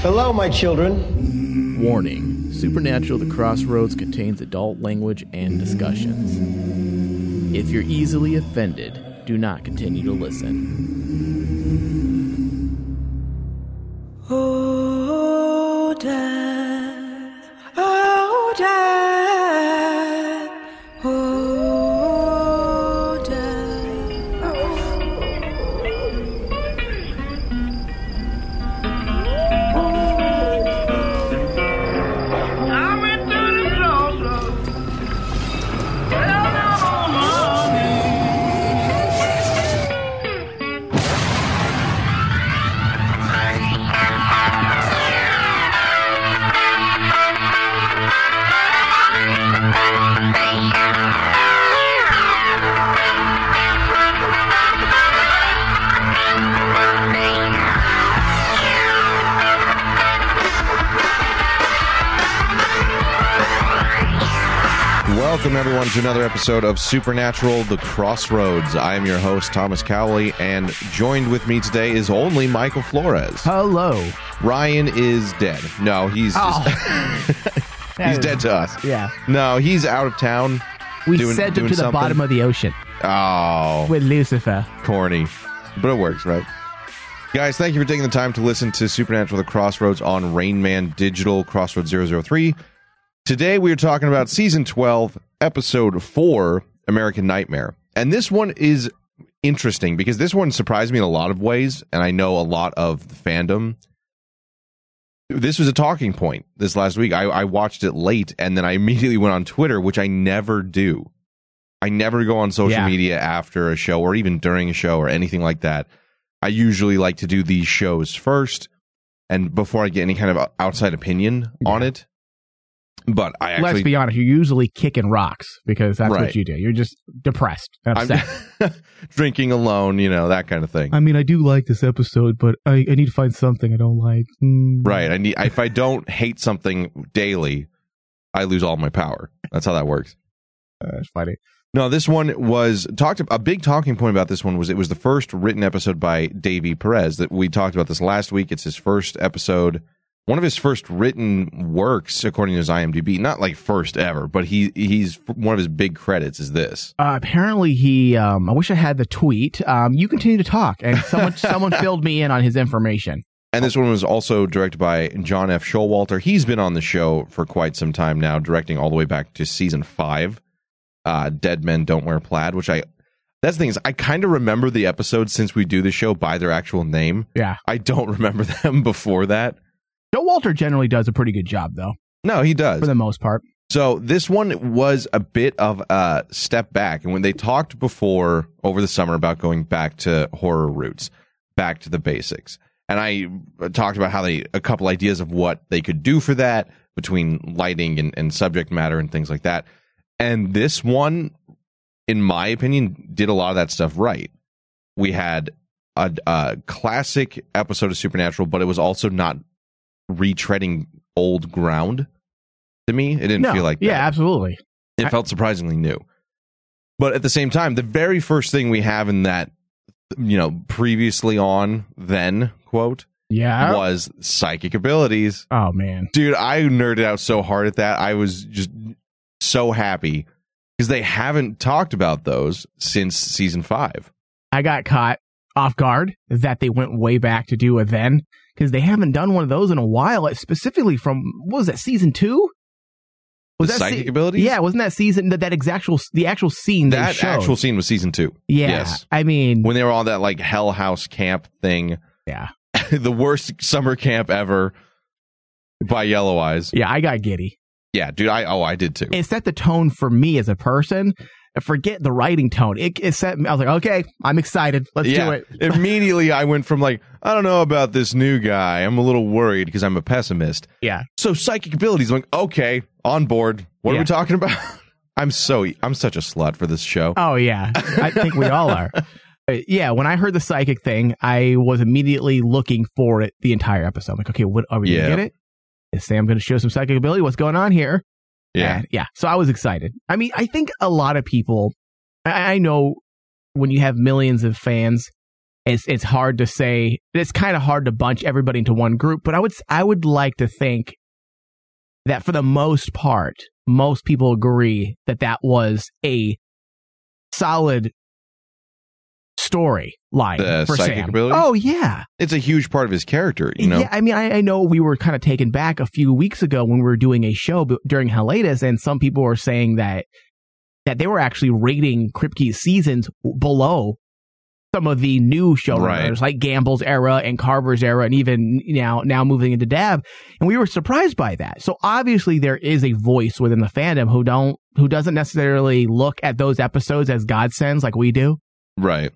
Hello, my children. Warning Supernatural The Crossroads contains adult language and discussions. If you're easily offended, do not continue to listen. Oh, Dad. To another episode of Supernatural The Crossroads. I am your host, Thomas Cowley, and joined with me today is only Michael Flores. Hello. Ryan is dead. No, he's Oh. just, he's dead to us. Yeah. No, he's out of town. We Doing- sent him to the something? bottom of the ocean Oh, with Lucifer. corny. But it works, right? Guys, thank you for taking the time to listen to Supernatural The Crossroads on Rain Man Digital Crossroads 003. Today we are talking about season 12, episode 4, American Nightmare. And this one is interesting because this one surprised me in a lot of ways, and I know a lot of the fandom. This was a talking point this last week. I, I watched it late and then I immediately went on Twitter, which I never do. I never go on social Yeah. media after a show or even during a show or anything like that. I usually like to do these shows first and before I get any kind of outside opinion on it. But I actually Let's be honest, you're usually kicking rocks because that's Right. what you do. You're just depressed, upset. drinking alone, you know, that kind of thing. I mean, I do like this episode, but I, I need to find something I don't like. Mm. right. I need if I don't hate something daily, I lose all my power. That's how that works. Uh, That's funny. No, this one was talked a big talking point about this one was it was the first written episode by Davy Perez that we talked about this last week. It's his first episode, one of his first written works according to his IMDb. Not like first ever, but he he's one of his big credits is this. Uh, apparently, he. Um, I wish I had the tweet. Um, you continue to talk, and someone someone filled me in on his information. And this one was also directed by John F. Showalter. He's been on the show for quite some time now, directing all the way back to season five. Uh, Dead Men Don't Wear Plaid, which I that's the thing is I kind of remember the episodes since we do the show by their actual name. Yeah, I don't remember them before that. Showalter generally does a pretty good job, though, No, he does. for the most part. So this one was a bit of a step back. And when they talked before over the summer about going back to horror roots, back to the basics, and I talked about how they a couple ideas of what they could do for that between lighting and, and subject matter and things like that. And this one, in my opinion, did a lot of that stuff right. We had a, a classic episode of Supernatural, but it was also not retreading old ground to me. It didn't no, feel like yeah, that. absolutely. It I- felt surprisingly new. But at the same time, the very first thing we have in that, you know, previously on then quote Yeah. was psychic abilities. Oh man. Dude, I nerded out so hard at that. I was just so happy because they haven't talked about those since season five. I got caught off guard that they went way back to do a then because they haven't done one of those in a while. Specifically from what was that season two? Was The that psychic se- abilities? Yeah, wasn't that season that that actual the actual scene That actual scene was season two. yeah, Yes. I mean, When they were on that like Hell House camp thing. yeah, the worst summer camp ever by Yellow Eyes. yeah, I got giddy. Yeah, dude. I oh, I did too. It set the tone for me as a person. Forget the writing tone. It, it set. Me, I was like, okay, I'm excited. Let's yeah, do it. immediately I went from like I don't know about this new guy. I'm a little worried because I'm a pessimist. Yeah, So psychic abilities. I'm like, okay, on board. What are we talking about? I'm so I'm such a slut for this show. Oh yeah, I think we all are. Uh, Yeah, when I heard the psychic thing, I was immediately looking for it the entire episode. I'm like, okay, what are we Yeah. gonna get it? Is Sam gonna show some psychic ability? What's going on here? Yeah, And, yeah. So I was excited. I mean, I think a lot of people. I, I know when you have millions of fans, it's it's hard to say. It's kind of hard to bunch everybody into one group, but I would I would like to think that for the most part, most people agree that that was a solid story line The for psychic Sam. ability? Oh yeah, It's a huge part of his character, you know. yeah, I mean, I, I know we were kind of taken back a few weeks ago when we were doing a show during Hiatus, and some people were saying that that they were actually rating Kripke's seasons below some of the new showrunners, Right. like Gamble's era and Carver's era, and even now now moving into Dabb, and we were surprised by that. So obviously, there is a voice within the fandom who don't who doesn't necessarily look at those episodes as godsends like we do. Right.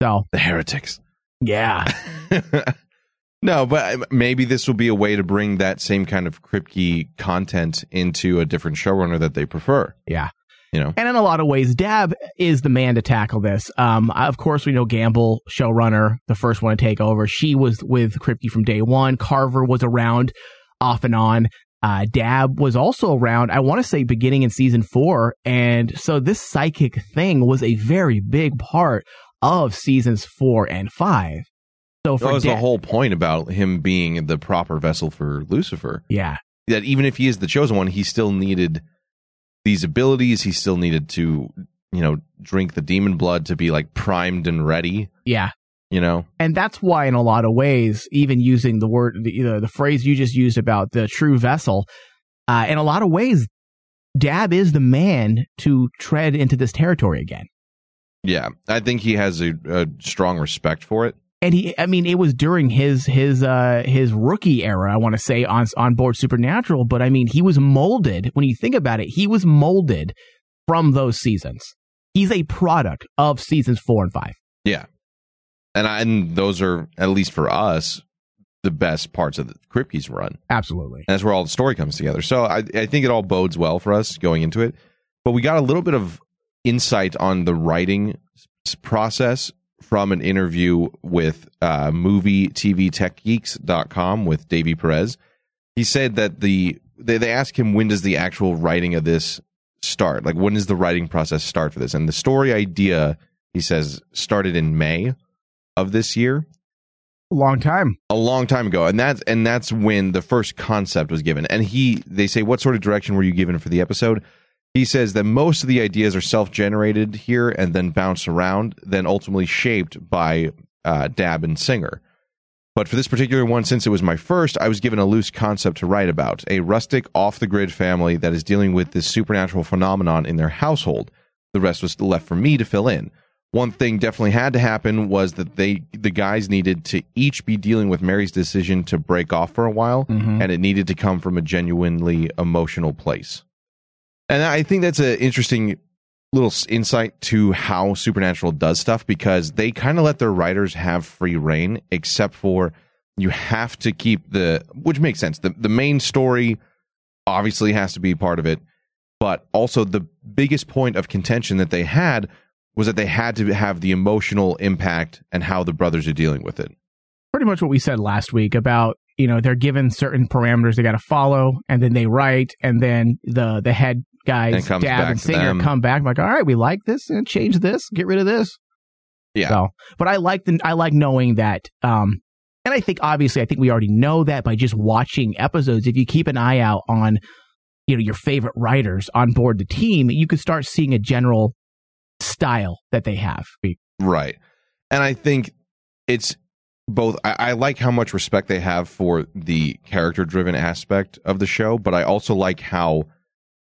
So The heretics. yeah, no, but uh, maybe this will be a way to bring that same kind of Kripke content into a different showrunner that they prefer. yeah. You know. And in a lot of ways, Dabb is the man to tackle this. Um, of course, we know Gamble, showrunner, the first one to take over. She was with Kripke from day one. Carver was around off and on. Uh, Dabb was also around, I want to say beginning in season four. And so this psychic thing was a very big part of seasons four and five. So for That was the whole point about him being the proper vessel for Lucifer. yeah, That even if he is the chosen one, he still needed these abilities. He still needed to, you know, drink the demon blood to be like primed and ready. yeah. You know, and that's why in a lot of ways even using the word the, the, the phrase you just used about the true vessel uh, in a lot of ways Dabb is the man to tread into this territory again yeah. I think he has a, a strong respect for it. and he i mean it was during his his uh his rookie era i want to say on on board supernatural but i mean he was molded when you think about it he was molded from those seasons he's a product of seasons four and five Yeah, and I, and those are at least for us the best parts of the Kripke's run. absolutely And that's where all the story comes together. So I, I think it all bodes well for us going into it. But we got a little bit of insight on the writing process from an interview with uh, movie TV with Davy Perez. He said that the they, they asked him when does the actual writing of this start? Like when does the writing process start for this? And the story idea, he says, started in May of this year long time a long time ago and that's and that's when the first concept was given and he they say what sort of direction were you given for the episode he says that most of the ideas are self-generated here and then bounce around then ultimately shaped by uh, Dabb and singer but for this particular one since it was my first i was given a loose concept to write about a rustic off-the-grid family that is dealing with this supernatural phenomenon in their household the rest was left for me to fill in one thing definitely had to happen was that they the guys needed to each be dealing with Mary's decision to break off for a while Mhm. and it needed to come from a genuinely emotional place. And I think that's an interesting little insight to how Supernatural does stuff because they kind of let their writers have free reign except for you have to keep the which makes sense. The the main story obviously has to be part of it, but also the biggest point of contention that they had was that they had to have the emotional impact and how the brothers are dealing with it. pretty much what we said last week about you know they're given certain parameters they got to follow and then they write and then the the head guys Dabb and singer them. come back like all right we like this and change this get rid of this Yeah. so but i like the i like knowing that um and i think obviously i think we already know that by just watching episodes if you keep an eye out on you know your favorite writers on board the team you could start seeing a general style that they have Right. And I think it's both I, I like how much respect they have for the character driven aspect of the show, but I also like how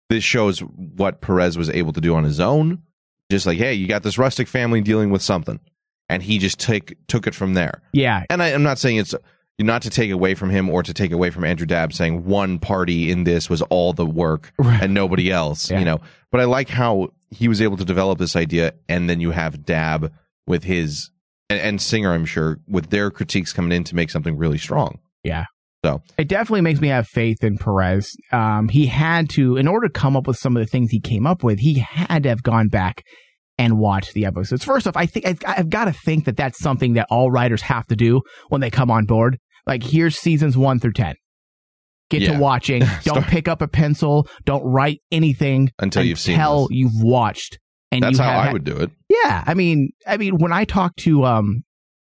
this shows what Perez was able to do on his own. Just like, hey, you got this rustic family dealing with something. And he just take took it from there. yeah And I, I'm not saying it's not to take away from him or to take away from Andrew Dabb saying one party in this was all the work Right. and nobody else, Yeah. you know. But I like how he was able to develop this idea and then you have Dabb with his and, and Singer, I'm sure, with their critiques coming in to make something really strong. It definitely makes me have faith in Perez. Um, he had to, in order to come up with some of the things he came up with, he had to have gone back and watched the episodes. First off, I think I've, I've got to think that that's something that all writers have to do when they come on board. Like, here's seasons one through 10. Get Yeah. to watching. Don't pick up a pencil. Don't write anything Until you've seen until you've watched. And That's how I had- would do it. yeah, I mean, I mean, when I talk to um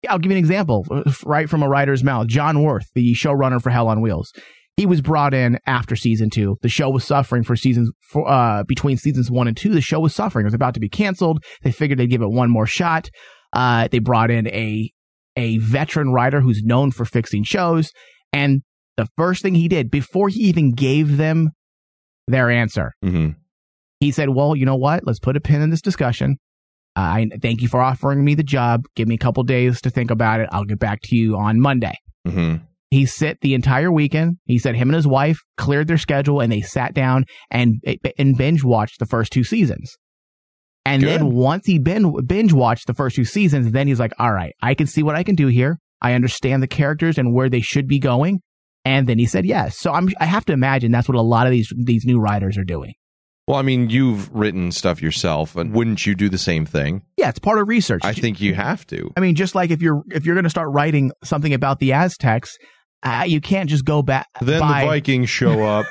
I'll give you an example uh, right from a writer's mouth. John Wirth, the showrunner for Hell on Wheels, he was brought in after season two. The show was suffering for seasons for, uh, between seasons one and two. The show was suffering. It was about to be canceled. They figured they'd give it one more shot. Uh, they brought in a a veteran writer who's known for fixing shows, and the first thing he did before he even gave them their answer, hmm he said, "Well, you know what? Let's put a pin in this discussion. Uh, I thank you for offering me the job. Give me a couple days to think about it. I'll get back to you on Monday." hmm He sit the entire weekend. He said him and his wife cleared their schedule and they sat down and and binge watched the first two seasons. And Good. then once he binge watched the first two seasons, then he's like, "All right, I can see what I can do here. I understand the characters and where they should be going." And then he said yes. So I'm I have to imagine that's what a lot of these these new writers are doing. Well, I mean, you've written stuff yourself, and wouldn't you do the same thing? Yeah, it's part of research. I think you have to. I mean, just like if you're if you're going to start writing something about the Aztecs, uh, you can't just go back. Then the Vikings show up,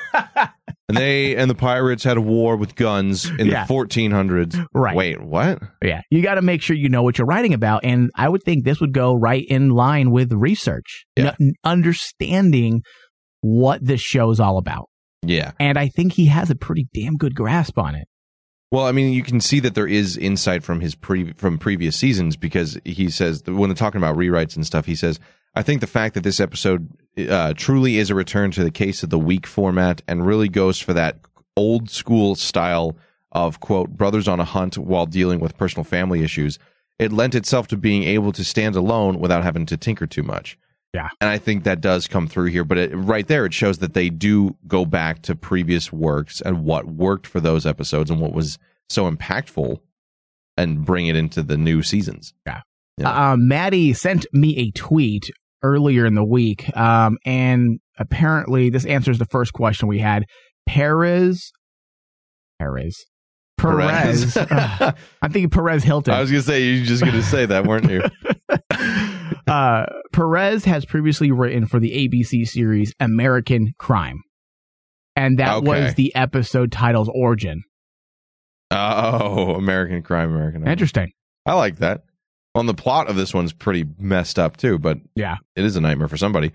and they and the pirates had a war with guns in Yeah. the 1400s. Right. Wait, what? Yeah, you got to make sure you know what you're writing about, and I would think this would go right in line with research, Yeah. N- understanding what this show is all about. Yeah. And I think he has a pretty damn good grasp on it. Well, I mean, you can see that there is insight from his pre from previous seasons because he says when they're talking about rewrites and stuff, he says, "I think the fact that this episode uh, truly is a return to the case of the week format and really goes for that old school style of quote brothers on a hunt while dealing with personal family issues. It lent itself to being able to stand alone without having to tinker too much." Yeah. And I think that does come through here, but it, right there, it shows that they do go back to previous works and what worked for those episodes and what was so impactful and bring it into the new seasons. Yeah. Um, Maddie sent me a tweet earlier in the week, um, and apparently this answers the first question we had. Perez, Perez, Perez. Perez. Ugh, I'm thinking Perez Hilton. I was going to say, you're just going to say that, weren't you? uh, Perez has previously written for the ABC series American Crime. And that Okay. was the episode title's origin. oh, American Crime, American. Crime. Interesting. I like that. On the plot of this one's pretty messed up too, but Yeah. it is a nightmare for somebody.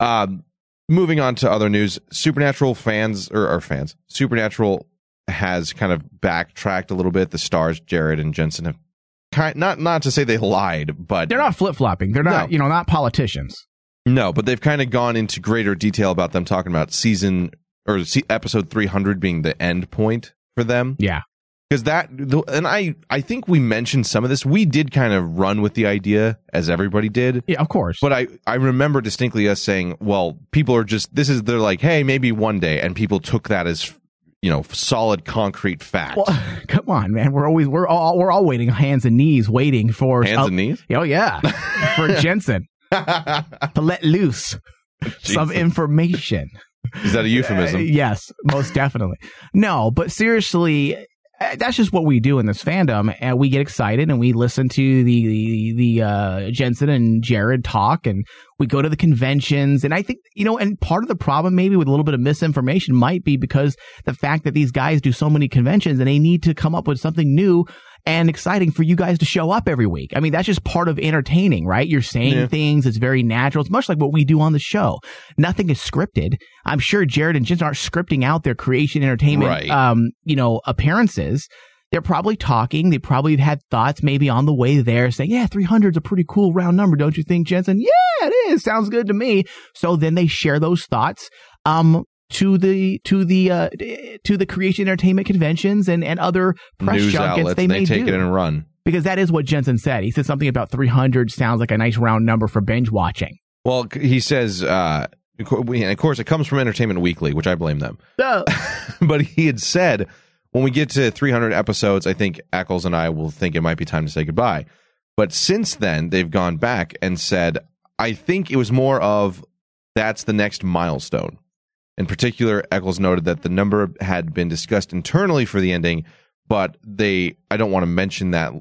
Um, moving on to other news, Supernatural fans or, or fans, Supernatural has kind of backtracked a little bit. The stars, Jared and Jensen, have kind not not to say they lied, but They're not flip flopping. They're not, No. you know, not politicians. no, but they've kind of gone into greater detail about them talking about season or se- episode 300 being the end point for them. Yeah. because that the- and I I think we mentioned some of this. We did kind of run with the idea as everybody did. Yeah, of course. But I, I remember distinctly us saying, well, people are just, this is, they're like, hey, maybe one day. And people took that as, you know, solid concrete fact. Well, come on, man. We're always we're all we're all waiting hands and knees, waiting for Hands and knees? Oh yeah, for Jensen to let loose some information. Is that a euphemism? Uh, yes, most definitely. No, but seriously, uh, that's just what we do in this fandom, and we get excited and we listen to the the, the uh, Jensen and Jared talk, and we go to the conventions, and I think you know, and part of the problem maybe with a little bit of misinformation might be because the fact that these guys do so many conventions and they need to come up with something new. And exciting for you guys to show up every week. I mean, that's just part of entertaining, right? You're saying Yeah. things. It's very natural. It's much like what we do on the show. Nothing is scripted. I'm sure Jared and Jensen aren't scripting out their creation entertainment, Right. um, you know, appearances. They're probably talking. They probably have had thoughts maybe on the way there saying, yeah, 300 is a pretty cool round number. Don't you think, Jensen? Yeah, it is. Sounds good to me. So then they share those thoughts, um, to the, to the, uh, to the creation entertainment conventions and, and other press News junkets outlets, they may they take do it and run. because that is what Jensen said. He said something about 300 sounds like a nice round number for binge watching. Well, he says, uh, of cour- we- and of course, it comes from Entertainment Weekly, which I blame them. but he had said, when we get to 300 episodes, I think Ackles and I will think it might be time to say goodbye. But since then, they've gone back and said, I think it was more of that's the next milestone. In particular, Ackles noted that the number had been discussed internally for the ending, but they, I don't want to mention that.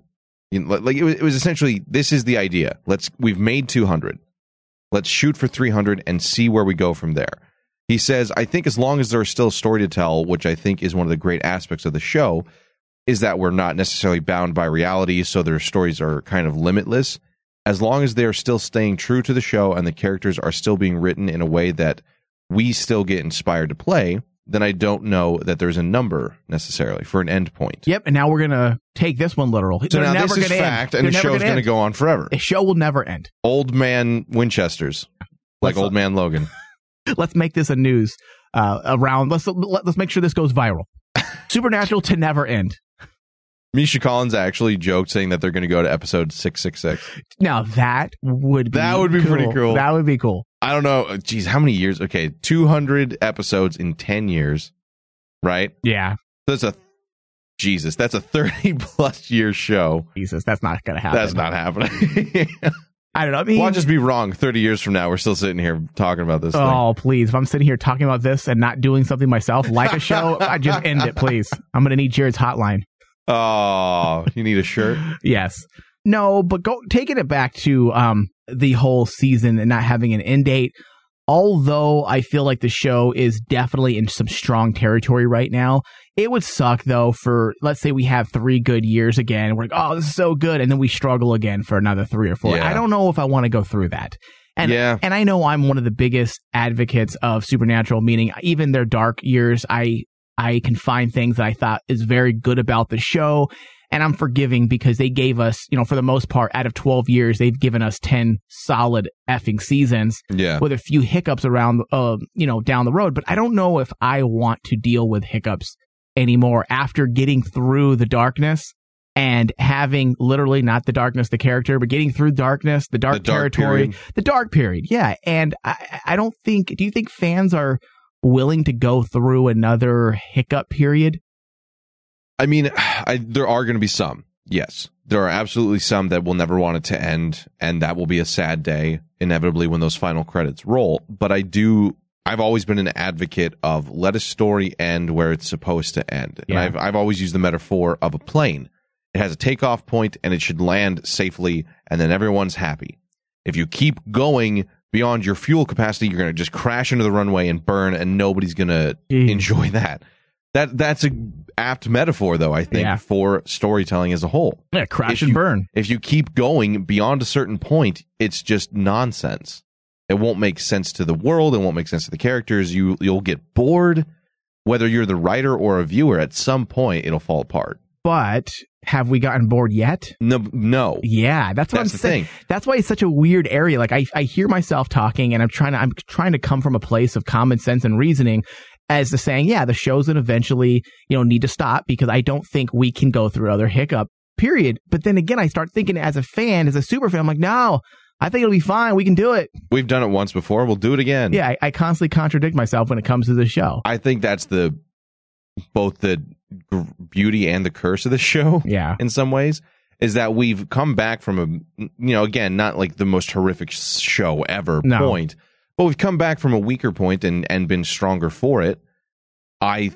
Like it was, it was essentially, this is the idea. Let's, we've made 200. Let's shoot for 300 and see where we go from there. He says, I think as long as there's still a story to tell, which I think is one of the great aspects of the show, is that we're not necessarily bound by reality, so their stories are kind of limitless. as long as they're still staying true to the show and the characters are still being written in a way that we still get inspired to play, then I don't know that there's a number necessarily for an end point. Yep, and now we're gonna take this one literal. So They're now never this is gonna fact, end. and the They're never show's going to end. go on forever. The show will never end. Old man Winchesters, like Let's- old man Logan. Let's make this a news uh, around. Let's let, let's make sure this goes viral. Supernatural to never end. Misha Collins actually joked saying that they're going to go to episode 666. Now that would be That would be pretty cool. That would be cool. I don't know. Geez, how many years? Okay, 200 episodes in 10 years, right? Yeah, That's a, Jesus, that's a 30 plus year show. Jesus, that's not gonna happen. That's not happening. I don't know. I mean, well, I'll just be wrong. 30 years from now, we're still sitting here talking about this thing. Oh, please. If I'm sitting here talking about this and not doing something myself, like a show, I just end it, please. I'm going to need Jared's hotline. Oh, you need a shirt? Yes. No, but go taking it back to um the whole season and not having an end date. Although I feel like the show is definitely in some strong territory right now, it would suck though for let's say we have three good years again. We're like, oh, this is so good, and then we struggle again for another three or four. Yeah. I don't know if I want to go through that. And Yeah. and I know I'm one of the biggest advocates of Supernatural, meaning even their dark years, I I can find things that I thought is very good about the show. And I'm forgiving because they gave us, you know, for the most part, out of 12 years, they've given us 10 solid effing seasons Yeah. with a few hiccups around, uh, you know, down the road. But I don't know if I want to deal with hiccups anymore after getting through the darkness and having literally not the darkness, the character, but getting through darkness, the dark, The dark territory, period. the dark period. Yeah. And I, I don't think, do you think fans are willing to go through another hiccup period? I mean, I, there are going to be some. Yes, there are absolutely some that will never want it to end, and that will be a sad day inevitably when those final credits roll. But I do. I've always been an advocate of let a story end where it's supposed to end, and I've I've always used the metaphor of a plane. It has a takeoff point and it should land safely, and then everyone's happy. If you keep going beyond your fuel capacity, you're going to just crash into the runway and burn, and nobody's going to hmm. enjoy that. That that's a apt metaphor, though. I think Yeah. for storytelling as a whole. Yeah, crash If and you- burn. If you keep going beyond a certain point, it's just nonsense. It won't make sense to the world. It won't make sense to the characters. You you'll get bored. Whether you're the writer or a viewer, at some point it'll fall apart. But have we gotten bored yet? No, no. Yeah, that's what That's I'm the saying. thing. That's why it's such a weird area. Like I, I hear myself talking, and I'm trying to, I'm trying to come from a place of common sense and reasoning, as to saying, yeah, the show's gonna eventually, you know, need to stop because I don't think we can go through another hiccup. Period. But then again, I start thinking as a fan, as a super fan, I'm like, no, I think it'll be fine. We can do it. We've done it once before. We'll do it again. Yeah, I, I constantly contradict myself when it comes to the show. I think that's the both the beauty and the curse of the show. Yeah. in some ways is that we've come back from a you know again not like the most horrific show ever No. point but we've come back from a weaker point and and been stronger for it. I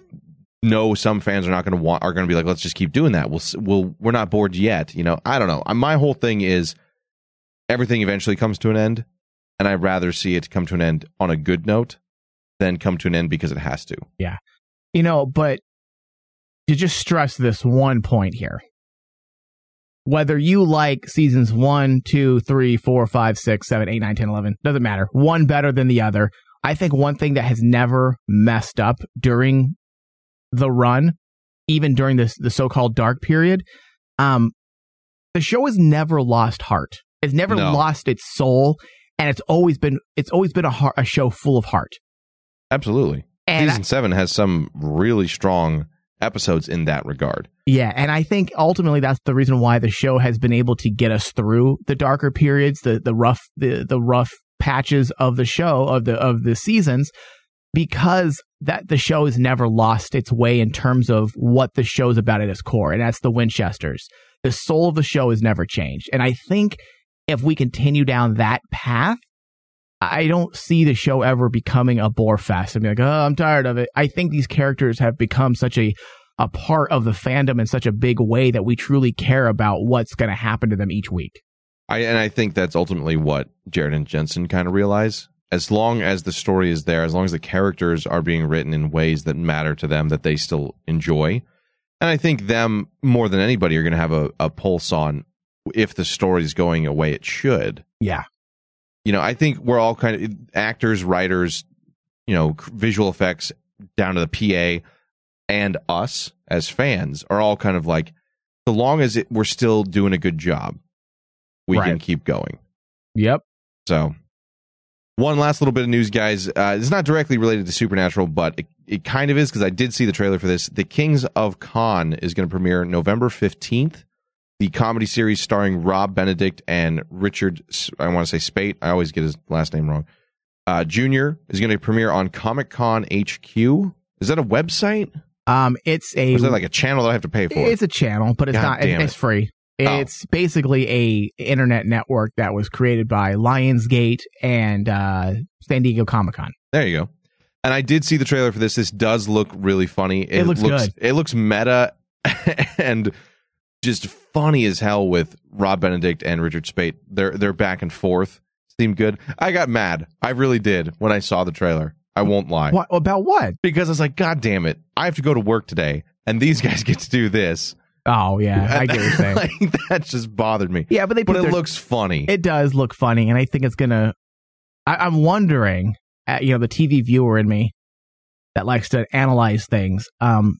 know some fans are not going to want are going to be like let's just keep doing that. We'll we'll we're not bored yet you know? I don't know. Uh, my whole thing is everything eventually comes to an end and i'd rather see it come to an end on a good note than come to an end because it has to. Yeah, You know, but to just stress this one point here. Whether you like seasons one, two, three, four, five, six, seven, eight, nine, ten, eleven, doesn't matter. One better than the other. I think one thing that has never messed up during the run, even during this the so-called dark period, um, the show has never lost heart. It's never No. lost its soul, and it's always been it's always been a, heart, a show full of heart. absolutely And I- season 7 has some really strong episodes in that regard Yeah, and I think ultimately that's the reason why the show has been able to get us through the darker periods, the the rough the the rough patches of the show of the of the seasons because that the show has never lost its way in terms of what the show's about at its core, and that's the Winchesters. The soul of the show has never changed. And I think if we continue down that path, I don't see the show ever becoming a bore fest and be like, oh, I'm tired of it. I think these characters have become such a a part of the fandom in such a big way that we truly care about what's going to happen to them each week. I and I think that's ultimately what Jared and Jensen kind of realize. As long as the story is there, as long as the characters are being written in ways that matter to them that they still enjoy, and I think them more than anybody are going to have a, a pulse on if the story's going away it should. Yeah. You know, I think we're all kind of actors, writers, you know, visual effects down to the PA and us as fans are all kind of like so long as it, we're still doing a good job, we can keep going. Yep. So, one last little bit of news, guys. Uh, it's not directly related to Supernatural, but it, it kind of is because I did see the trailer for this. The Kings of Con is going to premiere November 15th. The comedy series starring Rob Benedict and Richard, I want to say Speight. I always get his last name wrong. Uh, Junior is going to premiere on Comic Con HQ. Is that a website? Um, it's a Or is that like a channel that I have to pay for? It's a channel, but it's God not. damn It's it. free. Oh. It's basically a internet network that was created by Lionsgate and uh, San Diego Comic Con. There you go. And I did see the trailer for this. This does look really funny. It looks good. It looks meta and just funny as hell with Rob Benedict and Richard Speight. They're they're back and forth. Seemed good. I got mad. I really did when I saw the trailer. I won't lie. What about what? Because I was like, God damn it! I have to go to work today, and these guys get to do this. Oh yeah, I get what you're saying. like, that just bothered me. yeah, but they But it their- looks funny. It does look funny, and I think it's gonna. I, I'm wondering, at, you know, the TV viewer in me that likes to analyze things. Um,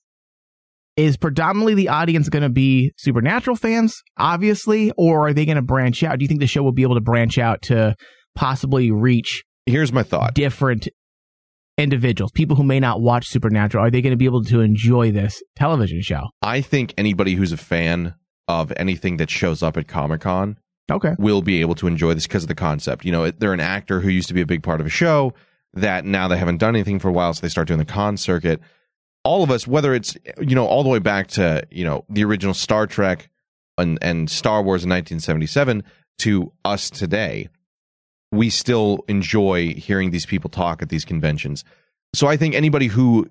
is predominantly the audience going to be supernatural fans, obviously, or are they going to branch out? Do you think the show will be able to branch out to possibly reach Here's my thought. different individuals, people who may not watch Supernatural? Are they going to be able to enjoy this television show? I think anybody who's a fan of anything that shows up at Comic Con Okay. will be able to enjoy this because of the concept. You know, they're an actor who used to be a big part of a show that now they haven't done anything for a while, so they start doing the con circuit. All of us, whether it's you know all the way back to you know the original Star Trek and, and Star Wars in 1977 to us today, we still enjoy hearing these people talk at these conventions. So I think anybody who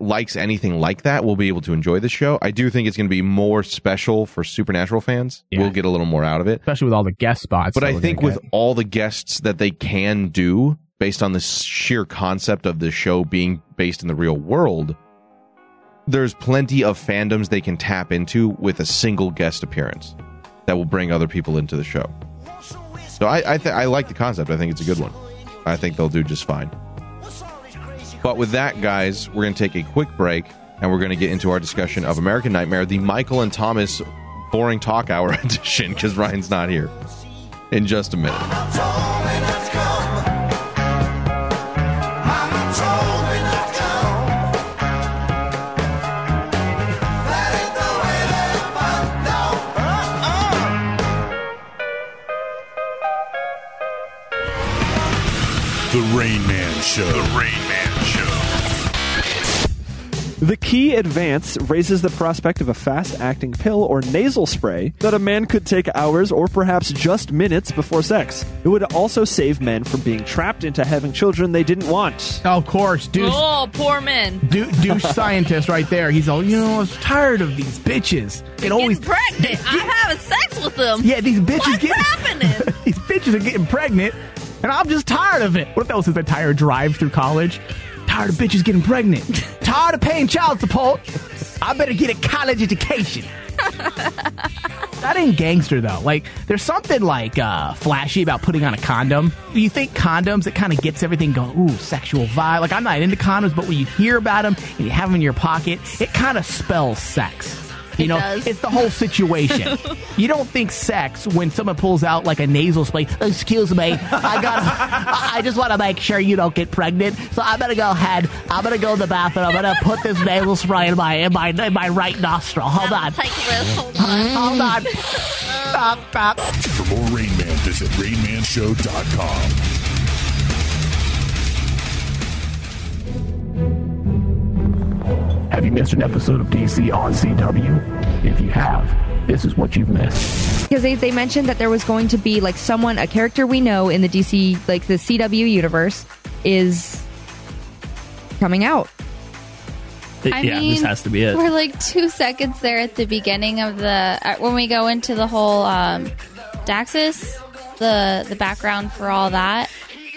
likes anything like that will be able to enjoy the show. I do think it's going to be more special for Supernatural fans. Yeah. We'll get a little more out of it. Especially with all the guest spots. But I think with all the guests that they can do based on the sheer concept of the show being based in the real world, there's plenty of fandoms they can tap into with a single guest appearance that will bring other people into the show. So I I, th- I like the concept. I think it's a good one. I think they'll do just fine. But with that, guys, we're going to take a quick break and we're going to get into our discussion of American Nightmare, the Michael and Thomas boring talk hour edition, because Ryan's not here. In just a minute. The Rain Man Show. The Rain Man Show. The key advance raises the prospect of a fast acting pill or nasal spray that a man could take hours or perhaps just minutes before sex. It would also save men from being trapped into having children they didn't want. of course, douche, Oh, poor men. dou- douche scientist right there. He's all, you know, I was tired of these bitches. It always Getting pregnant. I'm having sex with them. Yeah, these bitches What's get happening? these bitches are getting pregnant, and I'm just tired of it. What if that was his entire drive through college? Tired of bitches getting pregnant. tired of paying child support. I better get a college education. that ain't gangster though. Like, there's something like uh, flashy about putting on a condom. You think condoms, it kind of gets everything going. Ooh, sexual vibe. Like, I'm not into condoms, but when you hear about them and you have them in your pocket, it kind of spells sex. You It know, does. it's the whole situation. you don't think sex when someone pulls out like a nasal spray. Excuse me, I got. I I just want to make sure you don't get pregnant. So I'm gonna go ahead. I'm gonna go to the bathroom. I'm gonna put this nasal spray in my in my in my right nostril. Hold on. Take this. Hold on. Hold on. Stop. Stop. For more Rain Man, visit RainManShow.com. Have you missed an episode of DC on CW? If you have, this is what you've missed. because they, they mentioned that there was going to be like someone a character we know in the dc like the cw universe is coming out I yeah, mean, this has to be it. We're like two seconds there at the beginning of the uh, when we go into the whole um, Daxam, the the background for all that.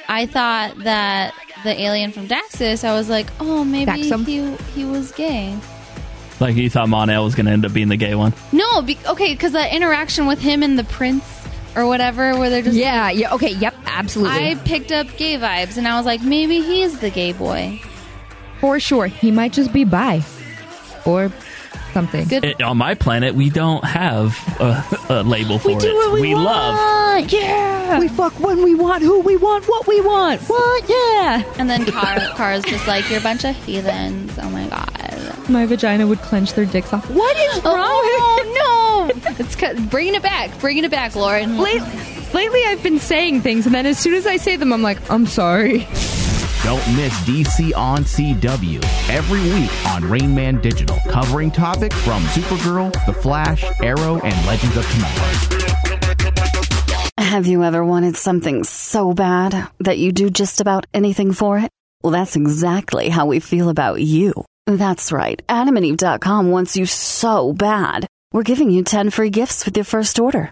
I thought that the alien from Daxam, I was like, oh, maybe Daxam. he he was gay. Like you thought Mon-El was going to end up being the gay one. No, be, okay, because that interaction with him and the prince or whatever, where they're just yeah, yeah, okay, yep, absolutely. I picked up gay vibes, and I was like, maybe he's the gay boy. For sure, he might just be bi or something. Good. It- on my planet, we don't have a, a label for we do it. what we, want. love. Yeah. We fuck when we want, who we want, what we want. What? Yeah. And then Car Car's just like, you're a bunch of heathens. Oh my god. My vagina would clench their dicks off. What is oh, wrong? Oh, oh no! It's ca- bringing it back, bringing it back, Lauren. Late, lately, I've been saying things, and then as soon as I say them, I'm like, I'm sorry. Don't miss DC on CW every week on Rain Man Digital, covering topics from Supergirl, The Flash, Arrow, and Legends of Tomorrow. Have you ever wanted something so bad that you do just about anything for it? Well, that's exactly how we feel about you. That's right. AdamandEve.com wants you so bad. We're giving you 10 free gifts with your first order.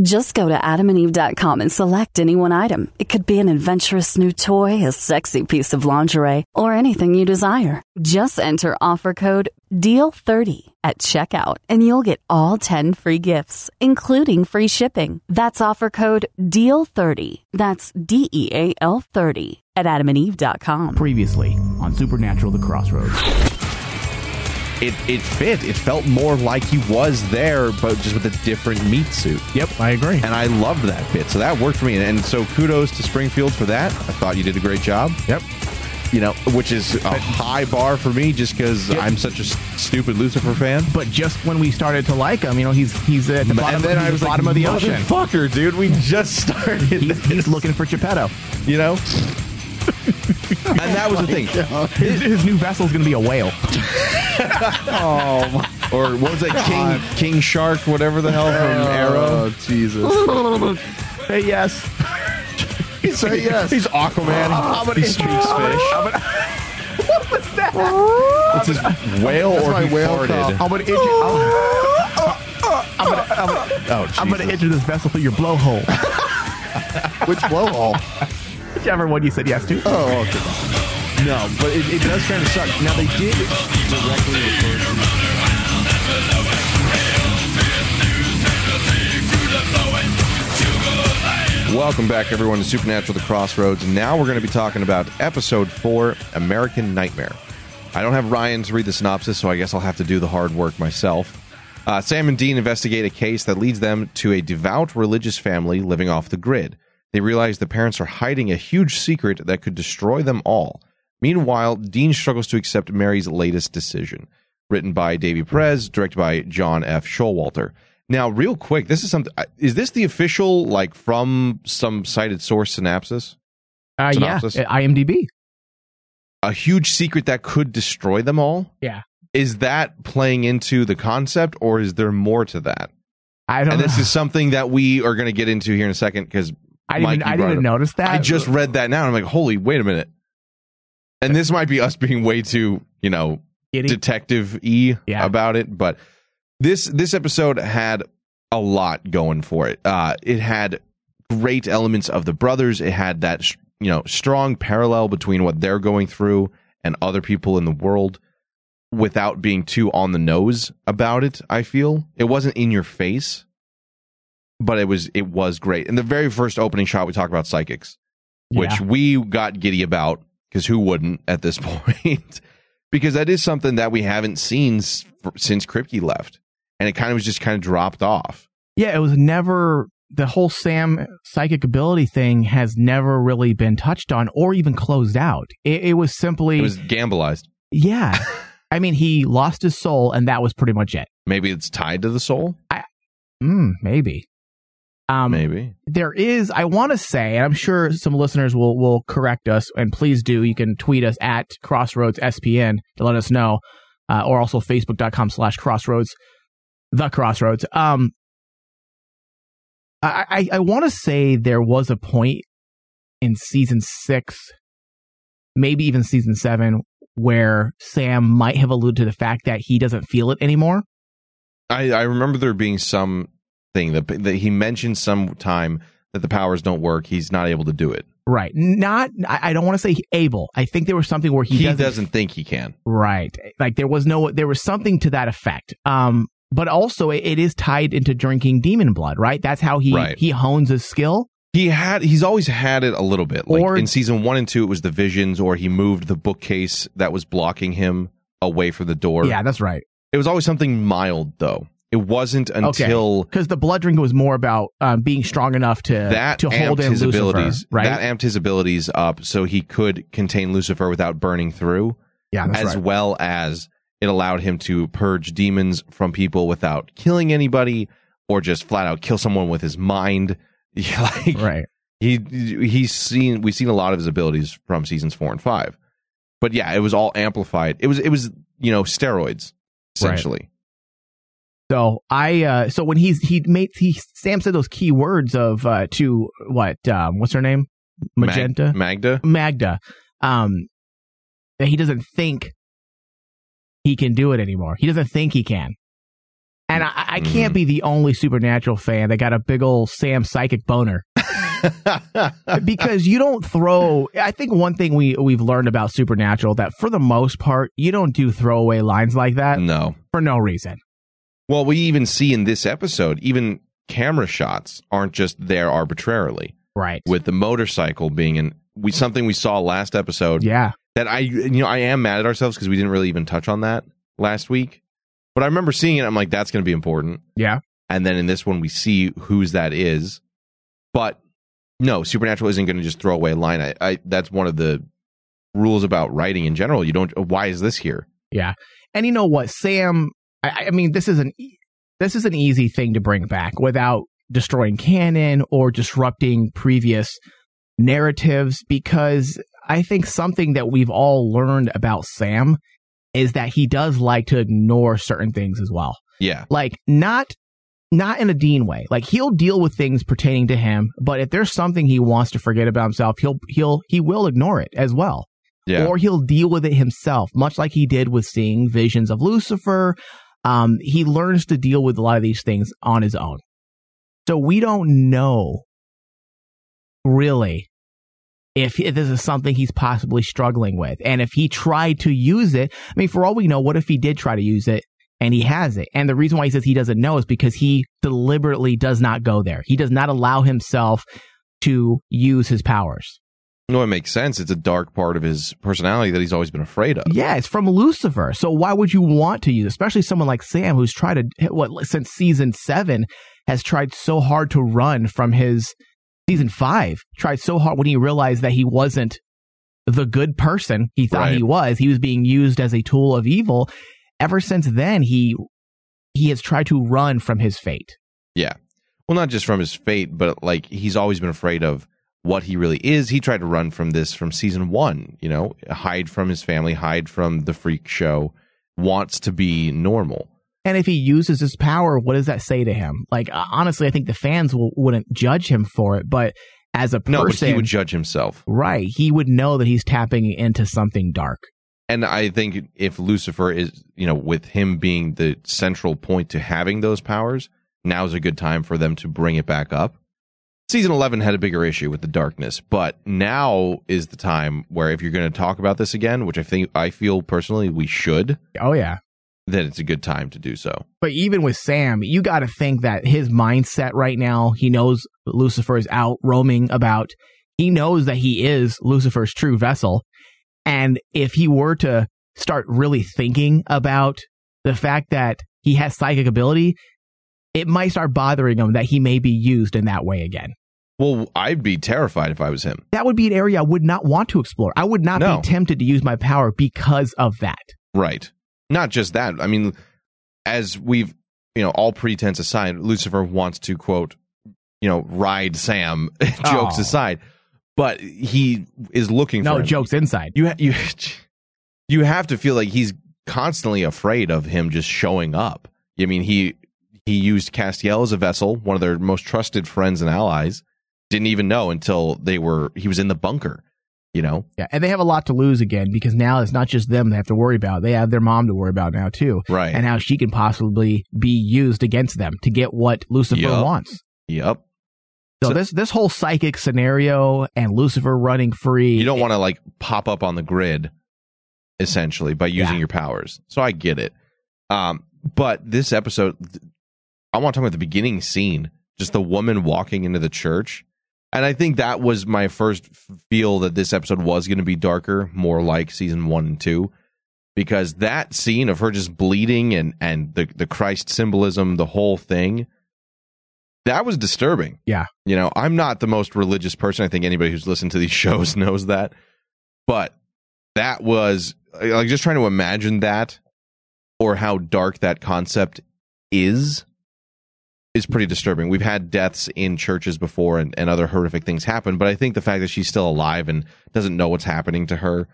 Just go to adamandeve.com and select any one item. It could be an adventurous new toy, a sexy piece of lingerie, or anything you desire. Just enter offer code DEAL30 at checkout and you'll get all 10 free gifts, including free shipping. That's offer code DEAL30. That's D E A L 30 at adamandeve.com. Previously on Supernatural The Crossroads. It it fit. It felt more like he was there, but just with a different meat suit. Yep, I agree. And I loved that bit. So that worked for me. And, and so kudos to Springfield for that. I thought you did a great job. Yep. You know, which is a high bar for me just because I'm such a stupid Lucifer fan. But just when we started to like him, you know, he's he's at the bottom, and then he's I was the like, bottom of the ocean. Fucker, dude, we just started. He's, he's looking for Geppetto. You know? And that was the thing. His, his new vessel's going to be a whale. oh, or what was that? King King Shark, whatever the hell from Arrow. Jesus. Say yes. He's, Say yes. He's Aquaman. Ah, I'm he speaks fish. Ah, gonna- what was that? It's his whale That's or my he whale farted. call. I'm gonna itch. I'm, I'm gonna, I'm gonna, Oh, I'm gonna enter this vessel through your blowhole. Which blowhole? Whichever one you said yes to. Oh, okay. No, but it, it does kind of suck. Now they did directly to. Welcome back, everyone, to Supernatural: The Crossroads. Now we're going to be talking about Episode Four, American Nightmare. I don't have Ryan to read the synopsis, so I guess I'll have to do the hard work myself. Uh, Sam and Dean investigate a case that leads them to a devout religious family living off the grid. They realize the parents are hiding a huge secret that could destroy them all. Meanwhile, Dean struggles to accept Mary's latest decision. Written by Davy Perez, directed by John F. Showalter. Now, real quick, this is something. Is this the official, like, from some cited source synopsis? Uh, yeah, Synopsis? uh, IMDb. A huge secret that could destroy them all? Yeah. Is that playing into the concept, or is there more to that? I don't And know. this is something that we are going to get into here in a second because I didn't, I didn't even notice that. I just read that now and I'm like, holy, wait a minute. And this might be us being way too, you know, detective y Yeah. about it, but this this episode had a lot going for it. Uh it had great elements of the brothers. It had that sh- you know, strong parallel between what they're going through and other people in the world without being too on the nose about it, I feel. It wasn't in your face, but it was it was great. And the very first opening shot we talked about psychics, which Yeah. we got giddy about because who wouldn't at this point? because that is something that we haven't seen s- since Kripke left, and it kind of was just kind of dropped off. Yeah, it was never the whole Sam psychic ability thing has never really been touched on or even closed out. It, it was simply It was gambleized. yeah. I mean, he lost his soul, and that was pretty much it. Maybe it's tied to the soul. Mm, maybe. Um, Maybe. there is i want to say and i'm sure some listeners will will correct us and please do you can tweet us at crossroads spn to let us know uh, or also facebook.com slash crossroads the crossroads um I I, I want to say there was a point in season six, maybe even season seven, where Sam might have alluded to the fact that he doesn't feel it anymore. I, I remember there being some thing that, that he mentioned sometime that the powers don't work. He's not able to do it. Right. Not. I, I don't want to say able. I think there was something where he, He, doesn't, doesn't, think he can. Right. Like there was no. There was something to that effect. Um. But also, it, it is tied into drinking demon blood. Right. That's how he Right. he hones his skill. He had he's always had it a little bit. Like Or- in season one and two, it was the visions, or he moved the bookcase that was blocking him away from the door. Yeah, that's right. It was always something mild, though. It wasn't until because the blood drink was more about um, being strong enough to that to hold in his Lucifer, abilities. right? That amped his abilities up, so he could contain Lucifer without burning through. Yeah, that's as right. well as it allowed him to purge demons from people without killing anybody, or just flat out kill someone with his mind. Yeah, like, right. He he's seen we've seen a lot of his abilities from seasons four and five, but yeah, it was all amplified. It was it was you know steroids essentially. So I uh so when he's he made he Sam said those key words of uh to what um what's her name Mag- Magenta Magda Magda um that he doesn't think he can do it anymore. He doesn't think he can. And I, I Mm-hmm. can't be the only supernatural fan that got a big old Sam psychic boner. because you don't throw I think one thing we we've learned about supernatural that for the most part you don't do throwaway lines like that No. for no reason. Well, we even see in this episode, even camera shots aren't just there arbitrarily. Right. With the motorcycle being in we something we saw last episode. Yeah. That I you know, I am mad at ourselves because we didn't really even touch on that last week. But I remember seeing it, I'm like, that's gonna be important. Yeah. And then in this one we see whose that is. But no, Supernatural isn't gonna just throw away a line. I, I that's one of the rules about writing in general. You don't why is this here? Yeah. And you know what, Sam? I, I mean, this is an e- this is an easy thing to bring back without destroying canon or disrupting previous narratives because I think something that we've all learned about Sam is that he does like to ignore certain things as well. Yeah. Like not not in a Dean way. Like he'll deal with things pertaining to him, but if there's something he wants to forget about himself, he'll he'll he will ignore it as well. Yeah. Or he'll deal with it himself, much like he did with seeing visions of Lucifer. Um, he learns to deal with a lot of these things on his own. So we don't know really if, if this is something he's possibly struggling with. And if he tried to use it, I mean, for all we know, what if he did try to use it and he has it? And the reason why he says he doesn't know is because he deliberately does not go there. He does not allow himself to use his powers. No, it makes sense. It's a dark part of his personality that he's always been afraid of. Yeah, it's from Lucifer. So why would you want to use, especially someone like Sam, who's tried to what since season seven has tried so hard to run from his season five. Tried so hard when he realized that he wasn't the good person he thought Right. he was. He was being used as a tool of evil. Ever since then, he he has tried to run from his fate. Yeah. Well, not just from his fate, but like he's always been afraid of what he really is. He tried to run from this from season one, you know, hide from his family, hide from the freak show, wants to be normal. And if he uses his power, what does that say to him? Like uh, honestly, I think the fans will, wouldn't judge him for it, but as a person, No, but he would judge himself. Right. He would know that he's tapping into something dark. And I think if Lucifer is, you know, with him being the central point to having those powers, now's a good time for them to bring it back up. Season 11 had a bigger issue with the darkness, but now is the time where if you're going to talk about this again, which I think I feel personally we should, Oh yeah. then it's a good time to do so. But even with Sam, you got to think that his mindset right now, he knows Lucifer is out roaming about. He knows that he is Lucifer's true vessel. And if he were to start really thinking about the fact that he has psychic ability, it might start bothering him that he may be used in that way again. Well, I'd be terrified if I was him. That would be an area I would not want to explore. I would not No. be tempted to use my power because of that. Right. Not just that. I mean, as we've, you know, all pretense aside, Lucifer wants to quote, you know, ride Sam, jokes Oh. aside, but he is looking No for him. jokes inside. You ha- you you have to feel like he's constantly afraid of him just showing up. I mean, he he used Castiel as a vessel, one of their most trusted friends and allies. Didn't even know until they were he was in the bunker. You know, Yeah, and they have a lot to lose again because now it's not just them they have to worry about. They have their mom to worry about now too. Right. And how she can possibly be used against them to get what Lucifer Yup. wants. Yep. So, this this whole psychic scenario and Lucifer running free. You don't want to like pop up on the grid essentially by using your powers. So I get it. Um, but this episode, I want to talk about the beginning scene, just the woman walking into the church. And I think that was my first feel that this episode was going to be darker, more like season one and two, because that scene of her just bleeding and and the the Christ symbolism, the whole thing, that was disturbing. Yeah. You know, I'm not the most religious person. I think anybody who's listened to these shows knows that. But that was like just trying to imagine that or how dark that concept is is pretty disturbing. We've had deaths in churches before and, and other horrific things happen, but I think the fact that she's still alive and doesn't know what's happening to her,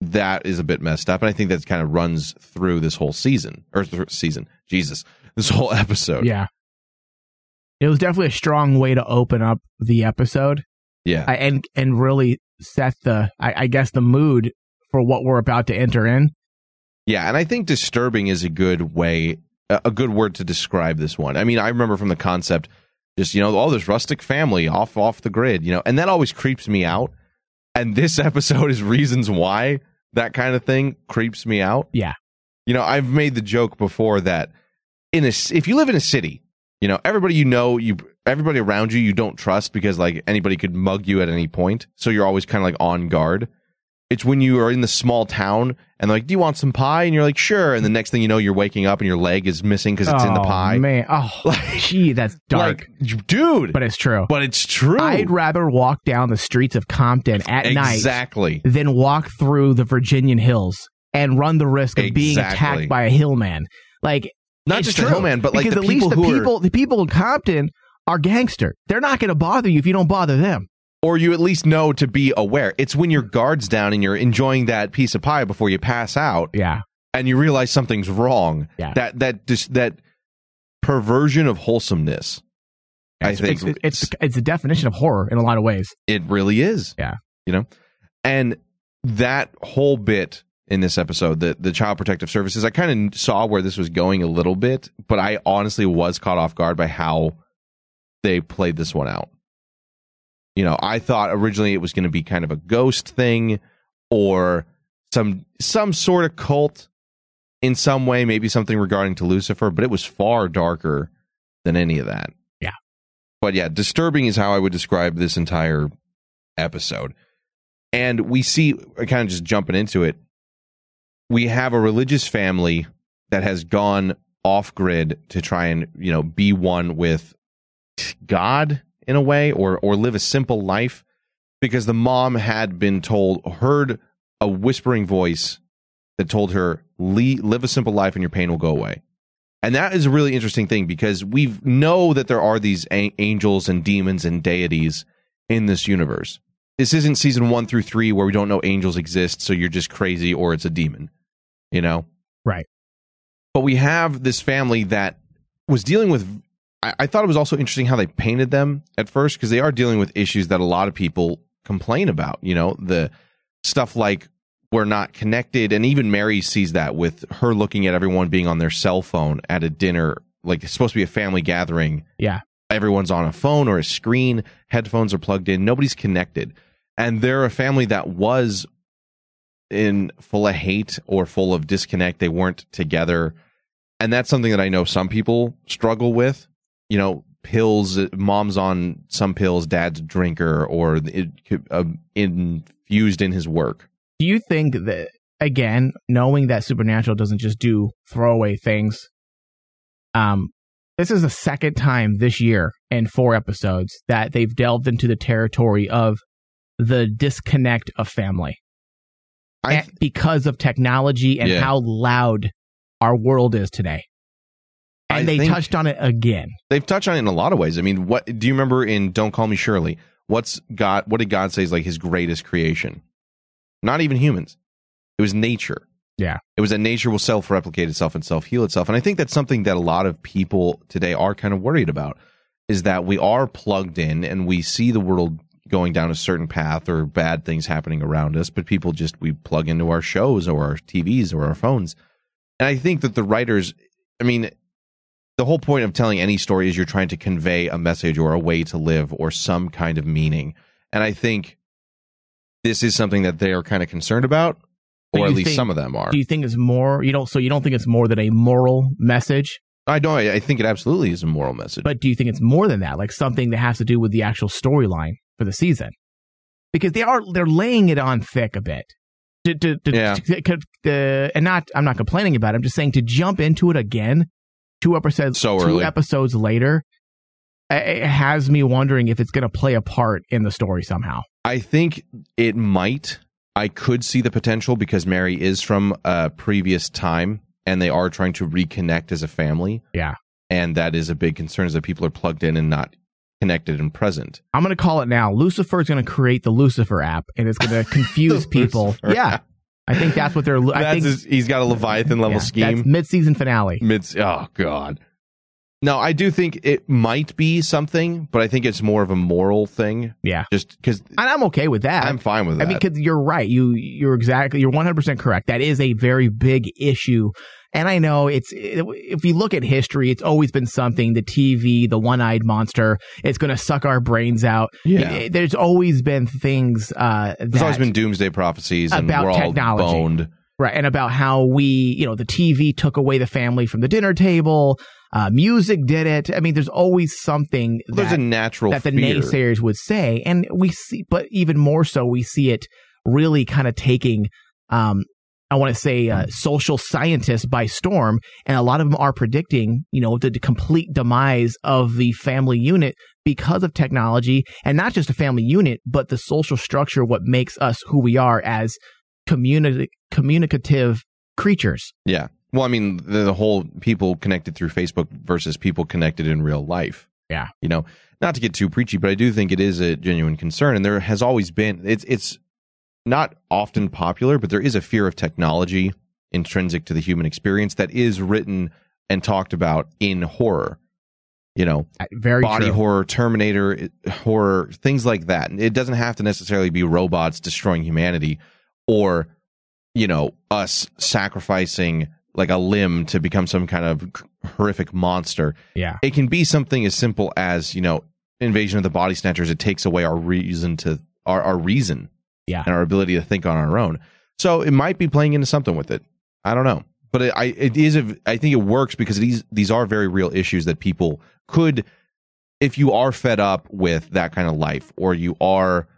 that is a bit messed up. And I think that kind of runs through this whole season or th- season, Jesus, this whole episode. Yeah. It was definitely a strong way to open up the episode. Yeah. I- and and really set the I, I guess the mood for what we're about to enter in. Yeah, and I think disturbing is a good way, a good word to describe this one. I mean, I remember from the concept, just you know, oh, this rustic family off off the grid, you know, and that always creeps me out. And this episode is reasons why that kind of thing creeps me out. Yeah, you know, I've made the joke before that in a if you live in a city, you know, everybody you know, you everybody around you, you don't trust because like anybody could mug you at any point, so you're always kind of like on guard. It's when you are in the small town and like, do you want some pie? And you're like, sure. And the next thing you know, you're waking up and your leg is missing because it's in the Oh, pie. Man, oh, gee, that's dark, dude. But it's true. But it's true. I'd rather walk down the streets of Compton at night Exactly. than walk through the Virginian hills and run the risk of being attacked by a hillman. Like Not just a hillman, but, like, because the at least the who are- people the people in Compton are gangster. They're not going to bother you if you don't bother them. Or you at least know to be aware. It's when your guard's down and you're enjoying that piece of pie before you pass out. Yeah. And you realize something's wrong. Yeah. That that just that perversion of wholesomeness. I It's, think it's, it's it's the definition of horror in a lot of ways. It really is. Yeah. You know? And that whole bit in this episode, the the child protective services, I kind of saw where this was going a little bit, but I honestly was caught off guard by how they played this one out. You know, I thought originally it was going to be kind of a ghost thing or some some sort of cult in some way, maybe something regarding to Lucifer, but it was far darker than any of that. Yeah. But yeah, disturbing is how I would describe this entire episode. And we see, uh, kind of just jumping into it, we have a religious family that has gone off grid to try and, you know, be one with God in a way or or live a simple life because the mom had been told heard a whispering voice that told her "Le- live a simple life and your pain will go away. And that is a really interesting thing because we know that there are these a- angels and demons and deities in this universe. This isn't season 1 through 3 where we don't know angels exist so you're just crazy or it's a demon. You know? Right. But we have this family that was dealing with. I, I thought it was also interesting how they painted them at first because they are dealing with issues that a lot of people complain about. You know, the stuff like we're not connected, and even Mary sees that with her looking at everyone being on their cell phone at a dinner, like it's supposed to be a family gathering. Yeah. Everyone's on a phone or a screen, headphones are plugged in, nobody's connected. And they're a family that was in full of hate or full of disconnect. They weren't together. And that's something that I know some people struggle with. You know, pills, mom's on some pills, dad's a drinker, or it, uh, infused in his work. Do you think that again, knowing that Supernatural doesn't just do throwaway things, um, this is the second time this year in four episodes that they've delved into the territory of the disconnect of family. And because of technology and Yeah. how loud our world is today. And I they touched on it again. They've touched on it in a lot of ways. I mean, what do you remember in Don't Call Me Shurley? What's God? What did God say is like His greatest creation? Not even humans. It was nature. Yeah. It was that nature will self replicate itself and self heal itself. And I think that's something that a lot of people today are kind of worried about is that we are plugged in and we see the world going down a certain path or bad things happening around us, but people just, we plug into our shows or our TVs or our phones. And I think that the writers, I mean, the whole point of telling any story is you're trying to convey a message or a way to live or some kind of meaning. And I think this is something that they are kind of concerned about, or at least think- some of them are. Do you think it's more? You don't. So you don't think it's more than a moral message? I don't. I think it absolutely is a moral message. But do you think it's more than that? Like something that has to do with the actual storyline for the season? Because they are they're laying it on thick a bit. To, to, to, Yeah. and not I'm not complaining about it. I'm just saying to jump into it again, two episodes So two episodes later, it has me wondering if it's going to play a part in the story somehow. I think it might. I could see the potential because Mary is from a previous time and they are trying to reconnect as a family. Yeah. And that is a big concern is that people are plugged in and not connected and present. I'm going to call it now. Lucifer is going to create the Lucifer app, and it's going to confuse people. Yeah. I think that's what they're. I That's think his, he's got a Leviathan level yeah, scheme. Mid-season finale. Mid oh god. No, I do think it might be something, but I think it's more of a moral thing. Yeah. Just because And I'm okay with that. I'm fine with that. I mean, because you're right. You you're exactly you're 100 percent correct. That is a very big issue. And I know it's if you look at history, it's always been something. The TV, the one-eyed monster, it's going to suck our brains out. Yeah. It- it- there's always been things uh, There's always been doomsday prophecies and about we're all technology. boned. Right. And about how we, you know, the TV took away the family from the dinner table. Uh, music did it. I mean, there's always something There's a natural that the fear. naysayers would say. And we see, but even more so, we see it really kind of taking, um, I want to say, uh, social scientists by storm. And a lot of them are predicting, you know, the, the complete demise of the family unit because of technology and not just a family unit, but the social structure, what makes us who we are as communi- communicative creatures. Yeah. Well, I mean, the, the whole people connected through Facebook versus people connected in real life. Yeah. You know, not to get too preachy, but I do think it is a genuine concern, and there has always been. It's it's not often popular, but there is a fear of technology intrinsic to the human experience that is written and talked about in horror. You know, very body true. horror, Terminator horror, things like that. It doesn't have to necessarily be robots destroying humanity or, you know, us sacrificing like a limb to become some kind of horrific monster. Yeah. It can be something as simple as, you know, invasion of the body snatchers. It takes away our reason to our, our reason Yeah. and our ability to think on our own. So it might be playing into something with it. I don't know, but it, I it is a, I think it works because these these are very real issues that people could, if you are fed up with that kind of life or you are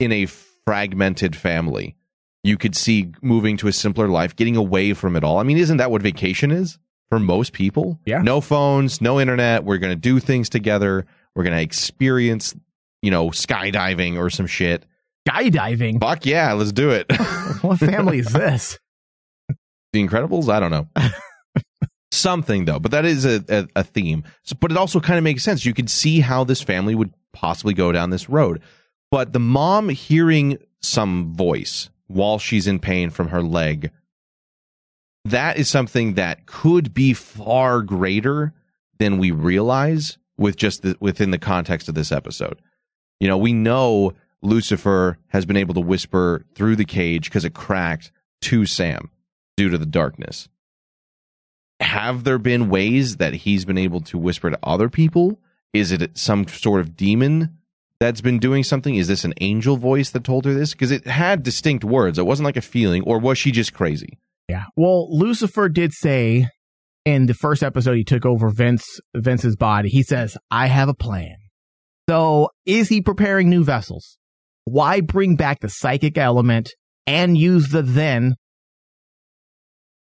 in a fragmented family, you could see moving to a simpler life, getting away from it all. I mean, isn't that what vacation is for most people? Yeah. No phones, no internet. We're going to do things together. We're going to experience, you know, skydiving or some shit. Skydiving? Fuck yeah, let's do it. what family is this? The Incredibles? I don't know. Something though, but that is a, a, a theme. So, but it also kind of makes sense. You could see how this family would possibly go down this road. But the mom hearing some voice while she's in pain from her leg, that is something that could be far greater than we realize with just the, within the context of this episode. You know, we know Lucifer has been able to whisper through the cage because it cracked to Sam due to the darkness. Have there been ways that he's been able to whisper to other people? Is it some sort of demon that's been doing something? Is this an angel voice that told her this? Because it had distinct words. It wasn't like a feeling, or was she just crazy? Yeah. Well, Lucifer did say in the first episode he took over Vince Vince's body. He says, "I have a plan." So, is he preparing new vessels? Why bring back the psychic element and use the then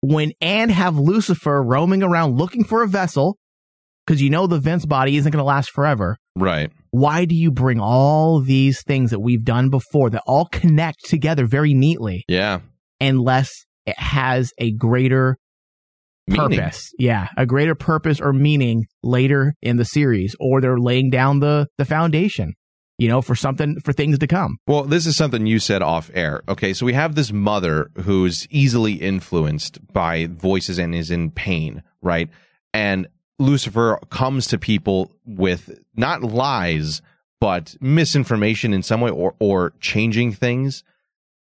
when and have Lucifer roaming around looking for a vessel because you know the Vince body isn't going to last forever. Right. Why do you bring all these things that we've done before that all connect together very neatly Yeah. unless it has a greater Meaning. purpose? Yeah, a greater purpose or meaning later in the series, or they're laying down the the foundation. You know, for something for things to come. Well, this is something you said off air. Okay, so we have this mother who's easily influenced by voices and is in pain, right? And Lucifer comes to people with not lies, but misinformation in some way or, or changing things.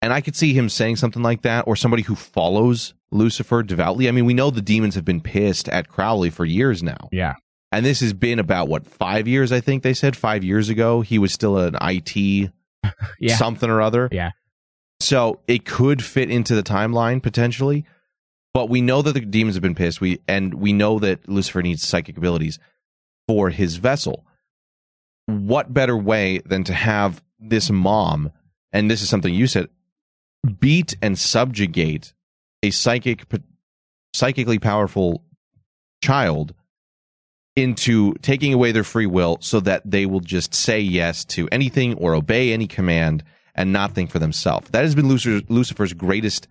And I could see him saying something like that, or somebody who follows Lucifer devoutly. I mean, we know the demons have been pissed at Crowley for years now. Yeah. And this has been about what, five years, I think they said? Five years ago. He was still an IT Yeah. something or other. Yeah. So it could fit into the timeline potentially. But we know that the demons have been pissed. We and we know that Lucifer needs psychic abilities for his vessel. What better way than to have this mom, and this is something you said, beat and subjugate a psychic psychically powerful child into taking away their free will so that they will just say yes to anything or obey any command and not think for themselves. That has been Lucifer's, Lucifer's greatest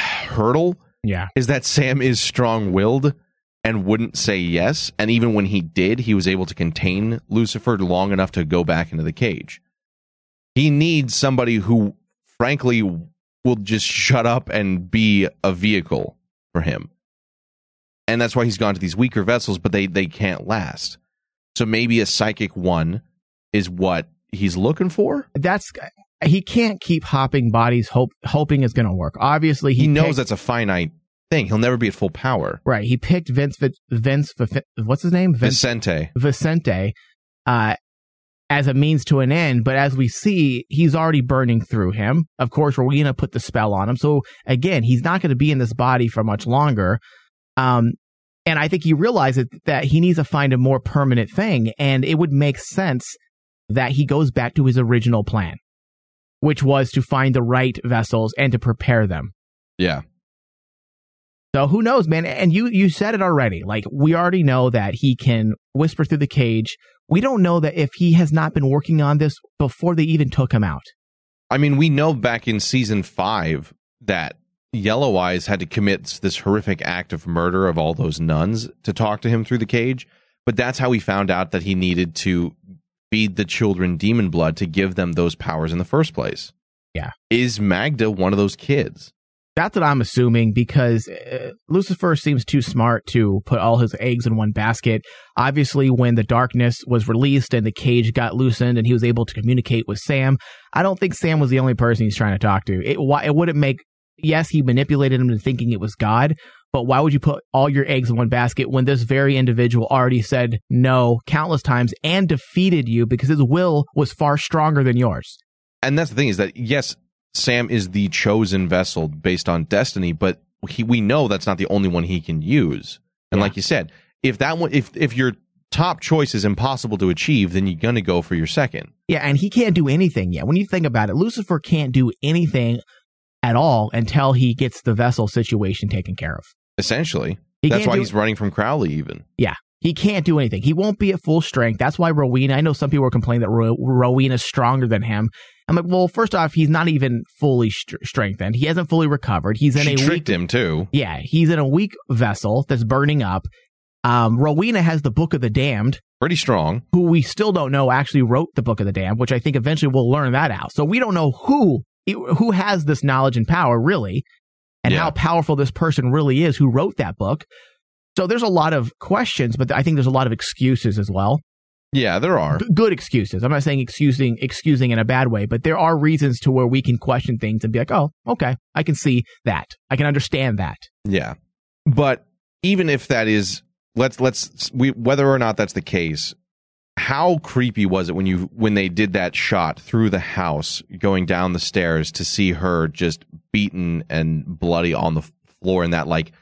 hurdle. Yeah. Is that Sam is strong willed and wouldn't say yes. And even when he did, he was able to contain Lucifer long enough to go back into the cage. He needs somebody who, frankly, will just shut up and be a vehicle for him. And that's why he's gone to these weaker vessels, but they, they can't last. So maybe a psychic one is what he's looking for. That's he can't keep hopping bodies hope hoping it's going to work. Obviously, he, He knows picked- that's a finite thing. He'll never be at full power. right. He picked Vince Vince what's his name? Vince Vincente. Vincente uh, as a means to an end, but as we see, he's already burning through him. Of course, Rowena put the spell on him. So again, he's not going to be in this body for much longer. Um, and I think he realizes that he needs to find a more permanent thing, and it would make sense that he goes back to his original plan, which was to find the right vessels and to prepare them. Yeah. So who knows, man? And you you said it already. Like we already know that he can whisper through the cage. We don't know that if he has not been working on this before they even took him out. I mean, we know back in season five that Yellow Eyes had to commit this horrific act of murder of all those nuns to talk to him through the cage. But that's how he found out that he needed to feed the children demon blood to give them those powers in the first place. Yeah. Is Magda one of those kids? That's what I'm assuming because uh, Lucifer seems too smart to put all his eggs in one basket. Obviously, when the darkness was released and the cage got loosened and he was able to communicate with Sam, I don't think Sam was the only person he's trying to talk to. It, why, it wouldn't make, yes, he manipulated him into thinking it was God, but why would you put all your eggs in one basket when this very individual already said no countless times and defeated you because his will was far stronger than yours? And that's the thing is that yes, Sam is the chosen vessel based on destiny, but he, we know that's not the only one he can use. And like you said, if that one, if if your top choice is impossible to achieve, then you're gonna go for your second. Yeah, and he can't do anything yet. When you think about it, Lucifer can't do anything at all until he gets the vessel situation taken care of. Essentially, He that's why do- he's running from Crowley. Even Yeah, he can't do anything. He won't be at full strength. That's why Rowena, I know some people are complaining that Ro- Rowena's stronger than him. I'm like, well, first off, he's not even fully str- strengthened. He hasn't fully recovered. He's in she a tricked weak, him too. yeah, he's in a weak vessel that's burning up. Um, Rowena has the Book of the Damned, Pretty strong. who we still don't know actually wrote the Book of the Damned, which I think eventually we'll learn that out. So we don't know who who has this knowledge and power really, and Yeah. how powerful this person really is who wrote that book. So there's a lot of questions, but I think there's a lot of excuses as well. Yeah, there are. G- good excuses. I'm not saying excusing excusing in a bad way, but there are reasons to where we can question things and be like, "Oh, okay, I can see that. I can understand that." Yeah. But even if that is let's let's we whether or not that's the case, how creepy was it when you when they did that shot through the house going down the stairs to see her just beaten and bloody on the floor in that like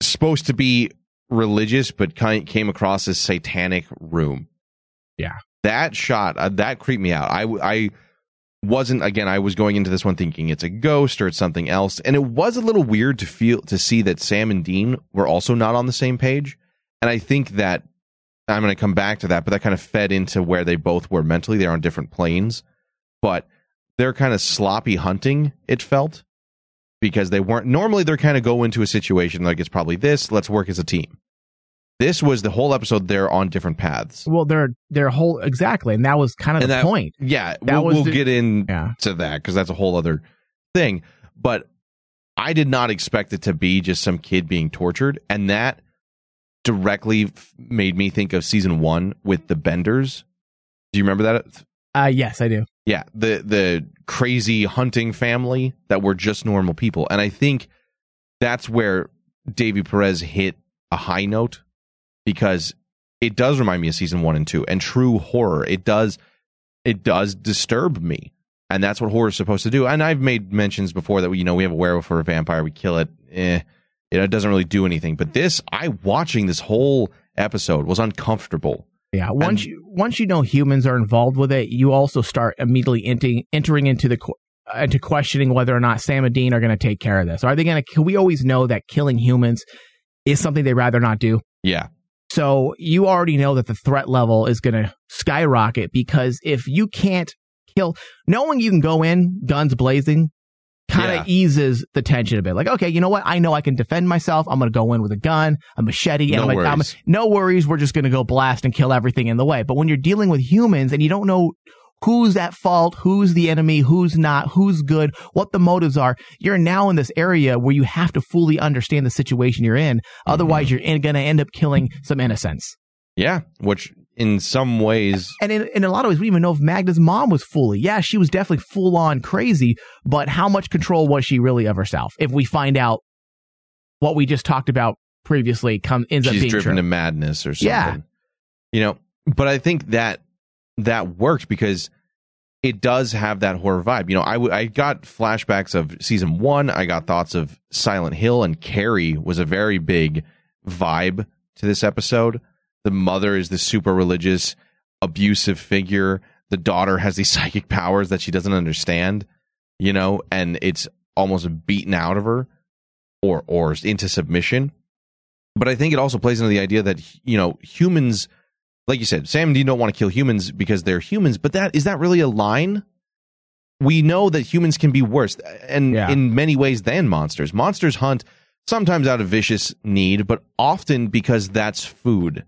supposed to be religious but kind came across as satanic room. Yeah. That shot uh, that creeped me out. I I wasn't again i was going into this one thinking it's a ghost or it's something else and it was a little weird to feel to see that sam and dean were also not on the same page and i think that i'm going to come back to that but that kind of fed into where they both were mentally they're on different planes but they're kind of sloppy hunting it felt because they weren't normally they're kind of go into a situation like it's probably this let's work as a team This was the whole episode. They're on different paths. Well, they're they're whole exactly, and that was kind of And the that- point. Yeah, That we'll, was we'll the- get into Yeah. that because that's a whole other thing. But I did not expect it to be just some kid being tortured, and that directly f- made me think of season one with the Benders. Do you remember that? Uh, yes, I do. Yeah, the the crazy hunting family that were just normal people, and I think that's where Davy Perez hit a high note because it does remind me of season one and two and true horror. It does it does disturb me, and that's what horror is supposed to do. And I've made mentions before that we, you know we have a werewolf or a vampire, we kill it, eh, you know, it doesn't really do anything. But this, I watching this whole episode was uncomfortable. Yeah, once you once you know humans are involved with it, you also start immediately entering entering into the uh, into questioning whether or not Sam and Dean are going to take care of this. Are they going to? We always know that killing humans is something they'd rather not do. Yeah. So you already know that the threat level is going to skyrocket because if you can't kill, knowing you can go in guns blazing kind of Yeah. eases the tension a bit. Like, okay, you know what? I know I can defend myself. I'm going to go in with a gun, a machete, and No I'm, I'm- no worries. We're just going to go blast and kill everything in the way. But when you're dealing with humans and you don't know who's at fault, who's the enemy, who's not, who's good, what the motives are, you're now in this area where you have to fully understand the situation you're in. Otherwise, mm-hmm. you're going to end up killing some innocents. Yeah, which in some ways And in, in a lot of ways, we even know if Magda's mom was fully. Yeah, she was definitely full on crazy, but how much control was she really of herself? If we find out what we just talked about previously come ends up she's being driven true. to madness or something. Yeah. You know, but I think that that worked because it does have that horror vibe. You know, I, w- I got flashbacks of season one. I got thoughts of Silent Hill and Carrie was a very big vibe to this episode. The mother is the super religious, abusive figure. The daughter has these psychic powers that she doesn't understand, you know, and it's almost beaten out of her or or into submission but I think it also plays into the idea that you know humans, like you said, Sam and Dean don't want to kill humans because they're humans. But that is that really a line? We know that humans can be worse, and in many ways than monsters. Monsters hunt sometimes out of vicious need, but often because that's food.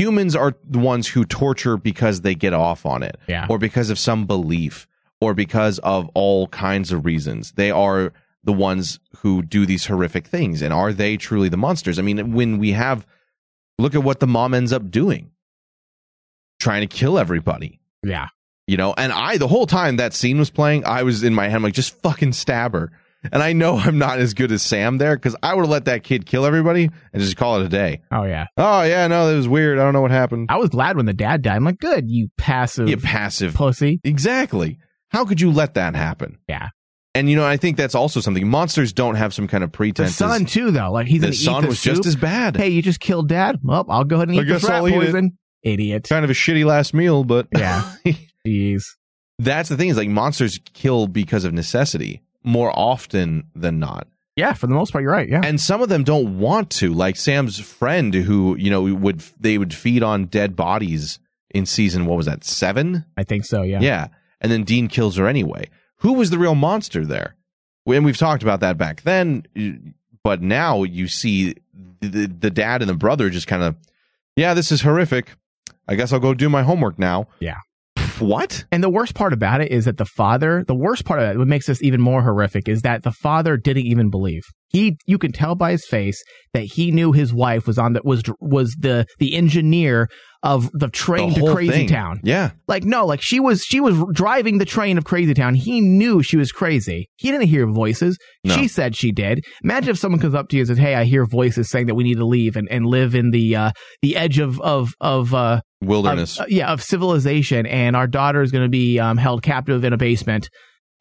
Humans are the ones who torture because they get off on it, Yeah. or because of some belief, or because of all kinds of reasons. They are the ones who do these horrific things. And are they truly the monsters? I mean, when we have, look at what the mom ends up doing trying to kill everybody. Yeah. You know, and I, the whole time that scene was playing, I was in my head, I'm like, just fucking stab her. And I know I'm not as good as Sam there because I would have let that kid kill everybody and just call it a day. Oh, yeah. Oh, yeah, no, that was weird. I don't know what happened. I was glad when the dad died. I'm like, good, you passive, You passive pussy. Exactly. How could you let that happen? Yeah. And you know, I think that's also something. Monsters don't have some kind of The pretense. son too, though. Like he's The son the was just as bad. Hey, you just killed dad. Well, I'll go ahead and I eat the guess rat I'll eat it. poison. Idiot. kind of a shitty last meal, but Yeah. Jeez. that's the thing is like monsters kill because of necessity more often than not. Yeah, for the most part, you're right. Yeah. And some of them don't want to, like Sam's friend who, you know, would they would feed on dead bodies in season what was that, seven? I think so, yeah. Yeah. And then Dean kills her anyway. Who was the real monster there? And we've talked about that back then, but now you see the, the dad and the brother just kind of, yeah, this is horrific. I guess I'll go do my homework now. Yeah. What? And the worst part about it is that the father, the worst part of it, what makes this even more horrific is that the father didn't even believe. He, you can tell by his face that he knew his wife was on the, was, was the, the engineer of the train The to Crazy thing. Town. Yeah. Like, no, like she was, she was driving the train of Crazy Town. He knew she was crazy. He didn't hear voices. No. She said she did. Imagine if someone comes up to you and says, Hey, I hear voices saying that we need to leave and, and live in the, uh, the edge of, of, of, uh, Wilderness. of- uh, yeah, of civilization, and our daughter is going to be um, held captive in a basement.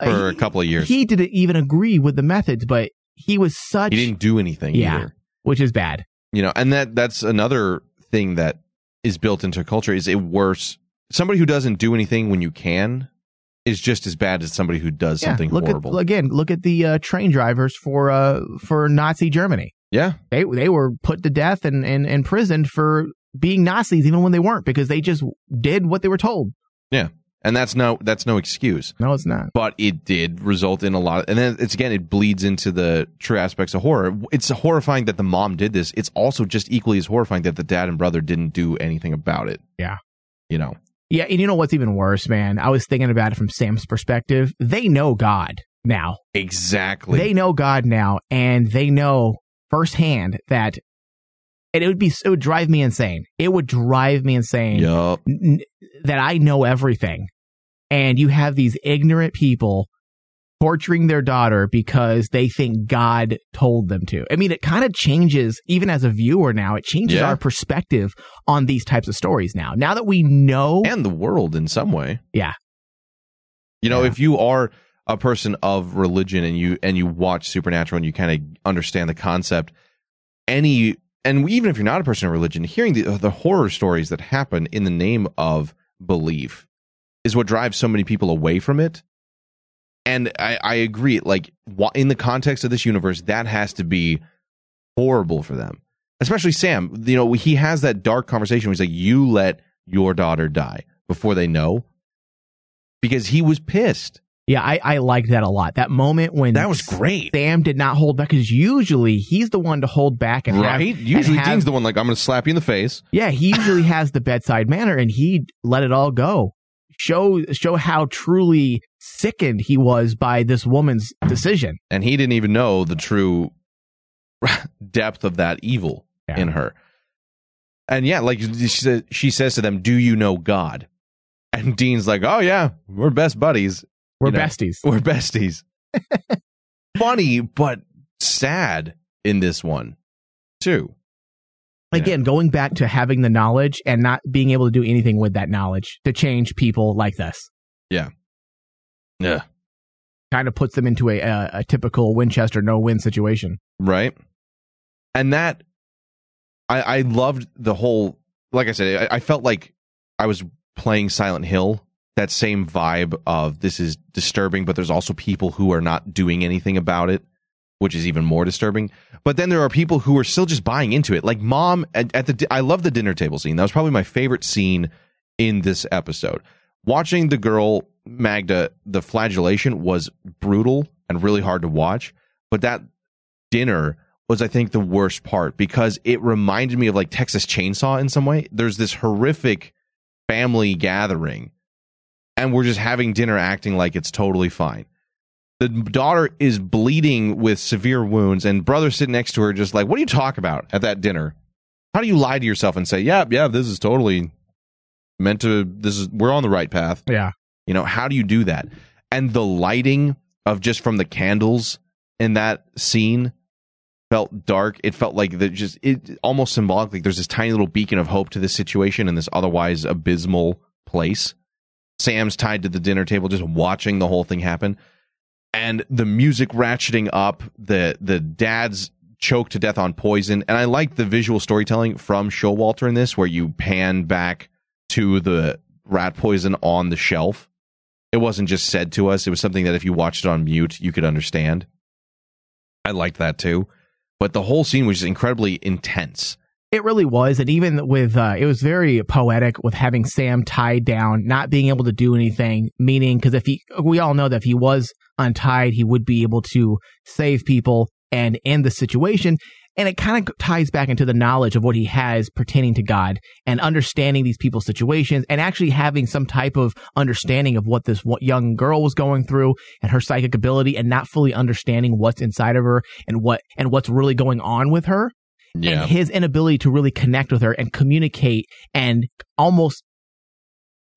Uh, For he- a couple of years. He didn't even agree with the methods, but he was such. He didn't do anything yeah, either. which is bad. you know and that that's another thing that is built into a culture is it worse somebody who doesn't do anything when you can is just as bad as somebody who does Yeah, something look horrible at again. Look at the uh, train drivers for uh, for Nazi Germany. yeah They they were put to death and, and imprisoned for being Nazis, even when they weren't, because they just did what they were told. yeah and that's no that's no excuse. No, it's not. But it did result in a lot, of, and then it's again it bleeds into the true aspects of horror. It's horrifying that the mom did this. It's also just equally as horrifying that the dad and brother didn't do anything about it. Yeah. You know. Yeah, and you know what's even worse, man? I was thinking about it from Sam's perspective. They know God now. Exactly. They know God now, and they know firsthand that and it would be it would drive me insane. It would drive me insane Yup. n- that I know everything, and you have these ignorant people torturing their daughter because they think God told them to. I mean, it kind of changes even as a viewer now. It changes Yeah. our perspective on these types of stories now. Now that we know and the world in some way. Yeah. You know, if you are a person of religion and you and you watch Supernatural and you kind of understand the concept, any and even if you're not a person of religion, hearing the the horror stories that happen in the name of belief is what drives so many people away from it. And I, I agree. Like in the context of this universe, that has to be horrible for them, especially Sam. You know, he has that dark conversation where he's like, "You let your daughter die before they know," because he was pissed. Yeah, I, I liked that a lot. That moment when That was great. Sam did not hold back because usually he's the one to hold back and have- right? and Usually, have- Dean's the one like, "I'm going to slap you in the face." Yeah, he usually has the bedside manner, and he let it all go. Show show how truly sickened he was by this woman's decision. and he didn't even know the true depth of that evil in her. And yeah, like she says, she says to them, "Do you know God?" And Dean's like, "Oh yeah, we're best buddies. We're You know, besties. We're besties." Funny, but sad in this one too. Again, going back to having the knowledge and not being able to do anything with that knowledge to change people like this. Yeah. Yeah. Kind of puts them into a, a, a typical Winchester no win situation. right? And that I I loved the whole. Like I said, I, I felt like I was playing Silent Hill. That same vibe of this is disturbing, but there's also people who are not doing anything about it, which is even more disturbing. But then there are people who are still just buying into it. Like mom at, at the I love the dinner table scene. That was probably my favorite scene in this episode. Watching the girl Magda, the flagellation was brutal and really hard to watch. But that dinner was, I think, the worst part because it reminded me of like Texas Chainsaw in some way. There's this horrific family gathering, and we're just having dinner acting like it's totally fine. The daughter is bleeding with severe wounds, and brother sitting next to her, just like, what do you talk about at that dinner? How do you lie to yourself and say, yeah, yeah, this is totally meant to, this is, we're on the right path? Yeah. You know, how do you do that? And the lighting of just from the candles in that scene felt dark. It felt like that just it almost symbolic. Like there's this tiny little beacon of hope to this situation in this otherwise abysmal place. Sam's tied to the dinner table, just watching the whole thing happen, and the music ratcheting up. The the dad's choked to death on poison, and I like the visual storytelling from Showalter in this, where you pan back to the rat poison on the shelf. It wasn't just said to us; it was something that if you watched it on mute, you could understand. I liked that too, but the whole scene was just incredibly intense. It really was, and even with uh, it was very poetic with having Sam tied down, not being able to do anything. Meaning, because if he, we all know that if he was untied, he would be able to save people and end the situation. And it kind of ties back into the knowledge of what he has pertaining to God and understanding these people's situations and actually having some type of understanding of what this young girl was going through and her psychic ability and not fully understanding what's inside of her and what and what's really going on with her Yeah. and his inability to really connect with her and communicate and almost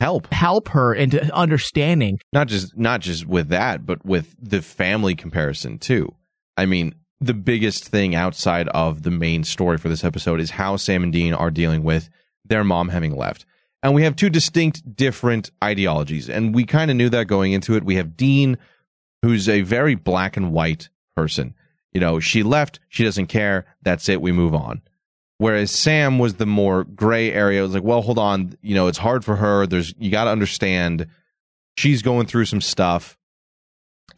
help. help her into understanding. Not just not just with that but with the family comparison too. I mean the biggest thing outside of the main story for this episode is how sam and dean are dealing with their mom having left. And we have two distinct different ideologies and we kind of knew that going into it. We have dean who's a very black and white person you know she left she doesn't care that's it we move on whereas sam was the more gray area it was like well hold on you know it's hard for her there's you got to understand she's going through some stuff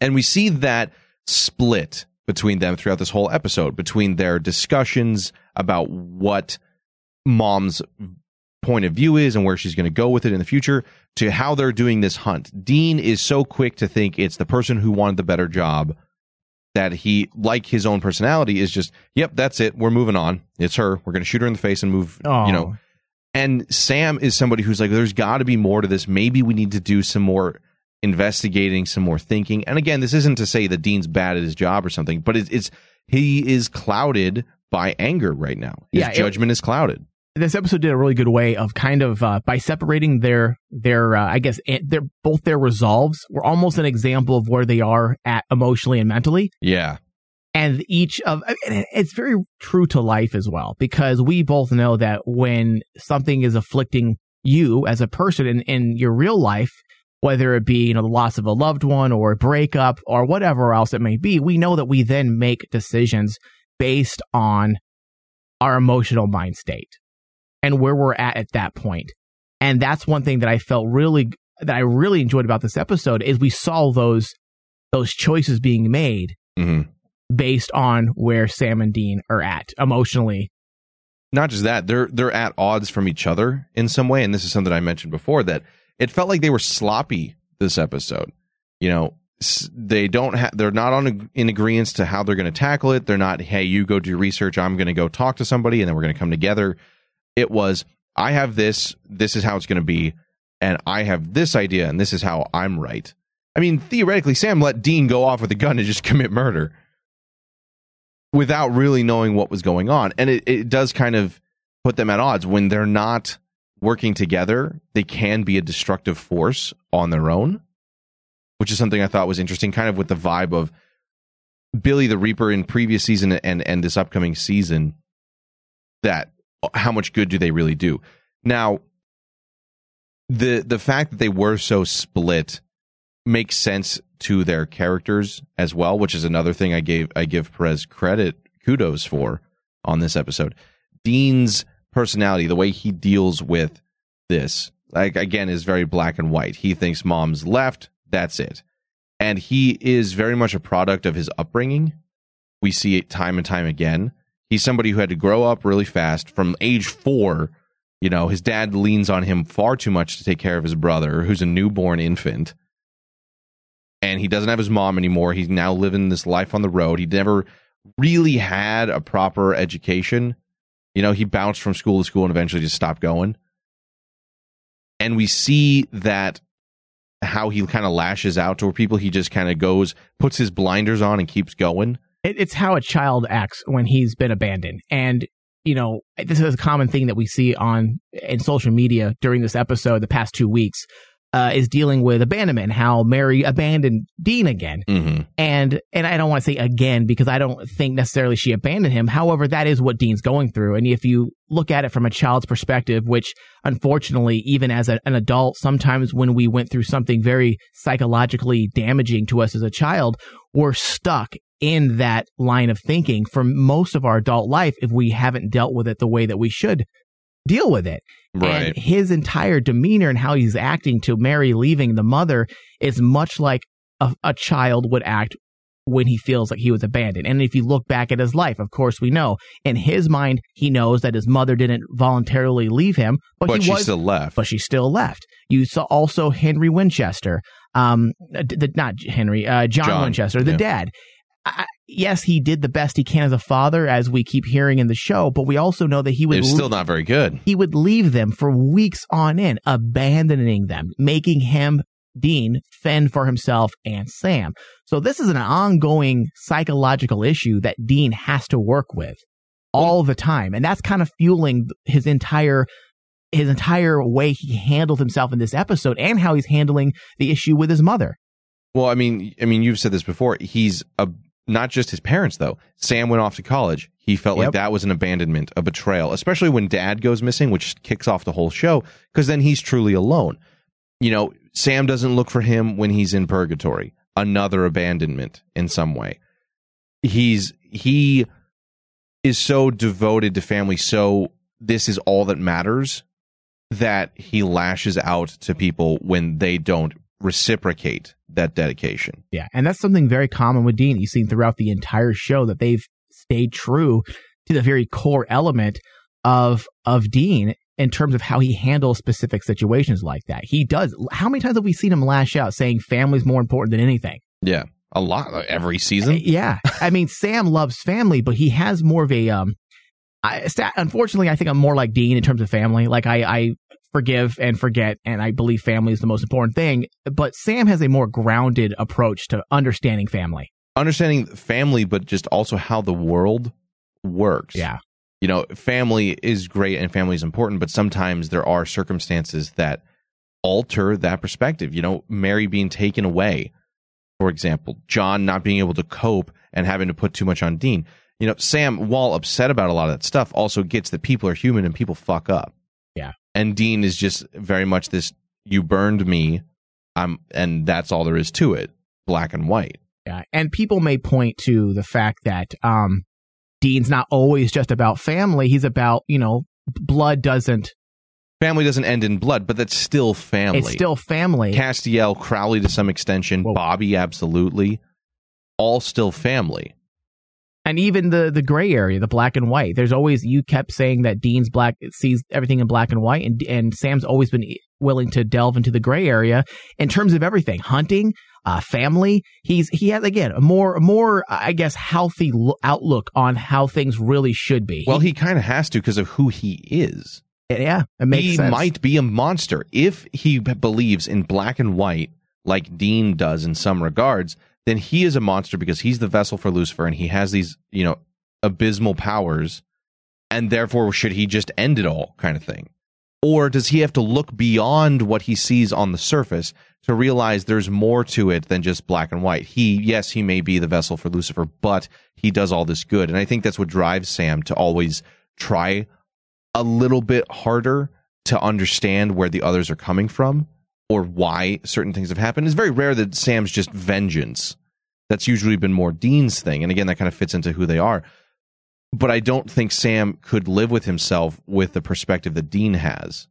and we see that split between them throughout this whole episode between their discussions about what mom's point of view is and where she's going to go with it in the future to how they're doing this hunt. Dean is so quick to think it's the person who wanted the better job that he, like his own personality, is just, yep, that's it. We're moving on. It's her. We're going to shoot her in the face and move, Oh. you know. And Sam is somebody who's like, there's got to be more to this. Maybe we need to do some more investigating, some more thinking. And again, this isn't to say that Dean's bad at his job or something, but it's, it's he is clouded by anger right now. His Yeah, judgment is clouded. This episode did a really good way of kind of uh, by separating their their uh, I guess their both their resolves were almost an example of where they are at emotionally and mentally, Yeah. and each of and it's very true to life as well because we both know that when something is afflicting you as a person in, in your real life. Whether it be you know the loss of a loved one or a breakup or whatever else it may be, we know that we then make decisions based on our emotional mind state and where we're at at that point. And that's one thing that I felt really that I really enjoyed about this episode is we saw those those choices being made Mhm. based on where Sam and Dean are at emotionally. not just that they're they're at odds from each other in some way and this is something i mentioned before that it felt like they were sloppy this episode you know they don't have they're not on in agreement to how they're going to tackle it they're not hey you go do research i'm going to go talk to somebody and then we're going to come together it was i have this this is how it's going to be and i have this idea and this is how i'm right i mean theoretically sam let dean go off with a gun and just commit murder without really knowing what was going on. And it, it does kind of put them at odds when they're not working together. They can be a destructive force on their own, which is something I thought was interesting, kind of with the vibe of Billy the Reaper in previous season and and this upcoming season. That how much good do they really do? Now, the the fact that they were so split makes sense to their characters as well, which is another thing I gave I give Perez credit kudos for on this episode. Dean's personality, the way he deals with this, like again, is very black and white. He thinks mom's left, that's it. And he is very much a product of his upbringing. We see it time and time again. He's somebody who had to grow up really fast from age four. You know, his dad leans on him far too much to take care of his brother, who's a newborn infant and he doesn't have his mom anymore. He's now living this life on the road. He never really had a proper education. You know, he bounced from school to school and eventually just stopped going. And we see that how he kind of lashes out toward people. He just kind of goes, puts his blinders on and keeps going. It, it's how a child acts when he's been abandoned. And, you know, this is a common thing that we see on in social media during this episode, the past two weeks, uh, is dealing with abandonment, how Mary abandoned Dean again. Mm-hmm. And and I don't want to say again because I don't think necessarily she abandoned him. However, that is what Dean's going through. And if you look at it from a child's perspective, which unfortunately, even as a, an adult, sometimes when we went through something very psychologically damaging to us as a child, we're stuck in that line of thinking for most of our adult life if we haven't dealt with it the way that we should deal with it. Right. And his entire demeanor and how he's acting to Mary leaving the mother is much like a, a child would act when he feels like he was abandoned. And if you look back at his life, of course, we know in his mind, he knows that his mother didn't voluntarily leave him, but, But he she was, still left. But she still left. You saw also Henry Winchester, um, d- d- not Henry, uh, John, John, Winchester, the yeah. dad. I, yes, he did the best he can as a father, as we keep hearing in the show, but we also know that he would le- still not very good. he would leave them for weeks on end, abandoning them, making him, Dean, fend for himself and Sam. So this is an ongoing psychological issue that Dean has to work with all the time. And that's kind of fueling his entire his entire way he handled himself in this episode and how he's handling the issue with his mother. Well, I mean, I mean, you've said this before. He's a not just his parents though. Sam went off to college. He felt like that was an abandonment, a betrayal, especially when dad goes missing, which kicks off the whole show because then he's truly alone. You know, Sam doesn't look for him when he's in purgatory. Another abandonment in some way. He's he is so devoted to family, so this is all that matters that he lashes out to people when they don't reciprocate that dedication. Yeah, and that's something very common with Dean. You've seen throughout the entire show that they've stayed true to the very core element of of Dean in terms of how he handles specific situations like that. He does. How many times have we seen him lash out saying family's more important than anything? Yeah, a lot every season. Yeah, I mean Sam loves family, but he has more of a um. I, unfortunately, I think I'm more like Dean in terms of family. Like I, I forgive and forget, and I believe family is the most important thing. But Sam has a more grounded approach to understanding family. Understanding family, but just also how the world works. Yeah. You know, family is great and family is important, but sometimes there are circumstances that alter that perspective. You know, Mary being taken away, for example, John not being able to cope and having to put too much on Dean. You know, Sam, while upset about a lot of that stuff, also gets that people are human and people fuck up. Yeah. And Dean is just very much this you burned me, I'm and that's all there is to it. Black and white. Yeah, and people may point to the fact that um, Dean's not always just about family. He's about you know blood doesn't Family doesn't end in blood, but that's still family. it's still family. Castiel, Crowley to some extension, Bobby absolutely, all still family. And even the the gray area, the black and white. There's always you kept saying that Dean's black sees everything in black and white, and and Sam's always been willing to delve into the gray area in terms of everything, hunting, uh, family. He's he has again a more more I guess healthy lo- outlook on how things really should be. Well, he kind of has to because of who he is. yeah, it makes he sense. might be a monster if he believes in black and white, like Dean does in some regards. Then he is a monster because he's the vessel for Lucifer, and he has these, you know, abysmal powers, and therefore should he just end it all, kind of thing? Or does he have to look beyond what he sees on the surface to realize there's more to it than just black and white? He, yes, he may be the vessel for Lucifer, but he does all this good. And I think that's what drives Sam to always try a little bit harder to understand where the others are coming from or why certain things have happened. It's very rare that Sam's just vengeance. That's usually been more Dean's thing. And again, that kind of fits into who they are. But I don't think Sam could live with himself with the perspective that Dean has.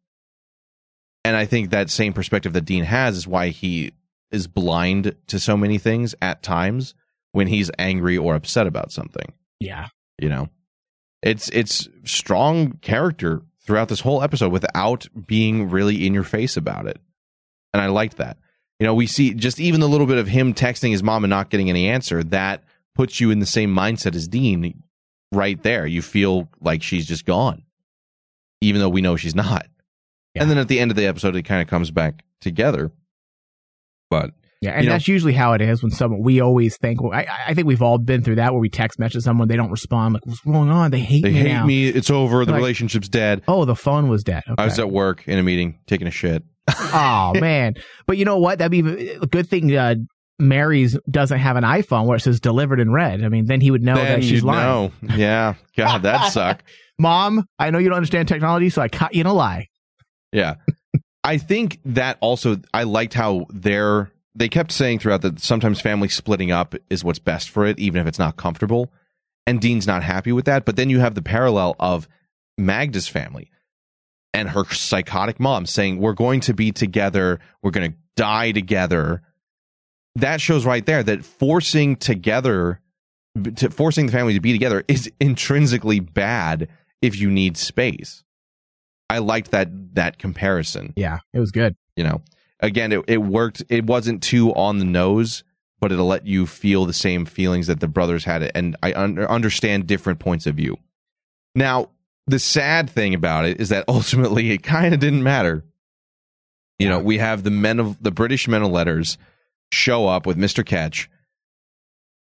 And I think that same perspective that Dean has is why he is blind to so many things at times when he's angry or upset about something yeah. you know it's it's strong character throughout this whole episode without being really in your face about it and i liked that you know we see just even the little bit of him texting his mom and not getting any answer that puts you in the same mindset as dean right there you feel like she's just gone even though we know she's not and then at the end of the episode it kind of comes back together but Yeah, and you know, that's usually how it is when someone we always think. Well, I, I think we've all been through that where we text message someone, they don't respond. Like, what's going on? They hate they me hate now. me it's over the Like, relationship's dead Oh, the phone was dead. Okay. i was at work in a meeting taking a shit oh man, but you know what? That'd be a good thing. Uh, Mary's doesn't have an iPhone where it says delivered in red. I mean, then he would know then that she's lying. know. Yeah. God, that'd suck. Mom, I know you don't understand technology, so I caught you in a lie. Yeah. I think that also I liked how they're they kept saying throughout that sometimes family splitting up is what's best for it, even if it's not comfortable. And Dean's not happy with that. But then you have the parallel of Magda's family and her psychotic mom saying, We're going to be together, we're gonna die together. That shows right there that forcing together to forcing the family to be together is intrinsically bad if you need space. I liked that that comparison. Yeah, it was good. You know, again, it, it worked. It wasn't too on the nose, but it'll let you feel the same feelings that the brothers had, and I un- understand different points of view. Now, the sad thing about it is that ultimately it kind of didn't matter. You know, we have the men of the British men of letters show up with Mister Ketch,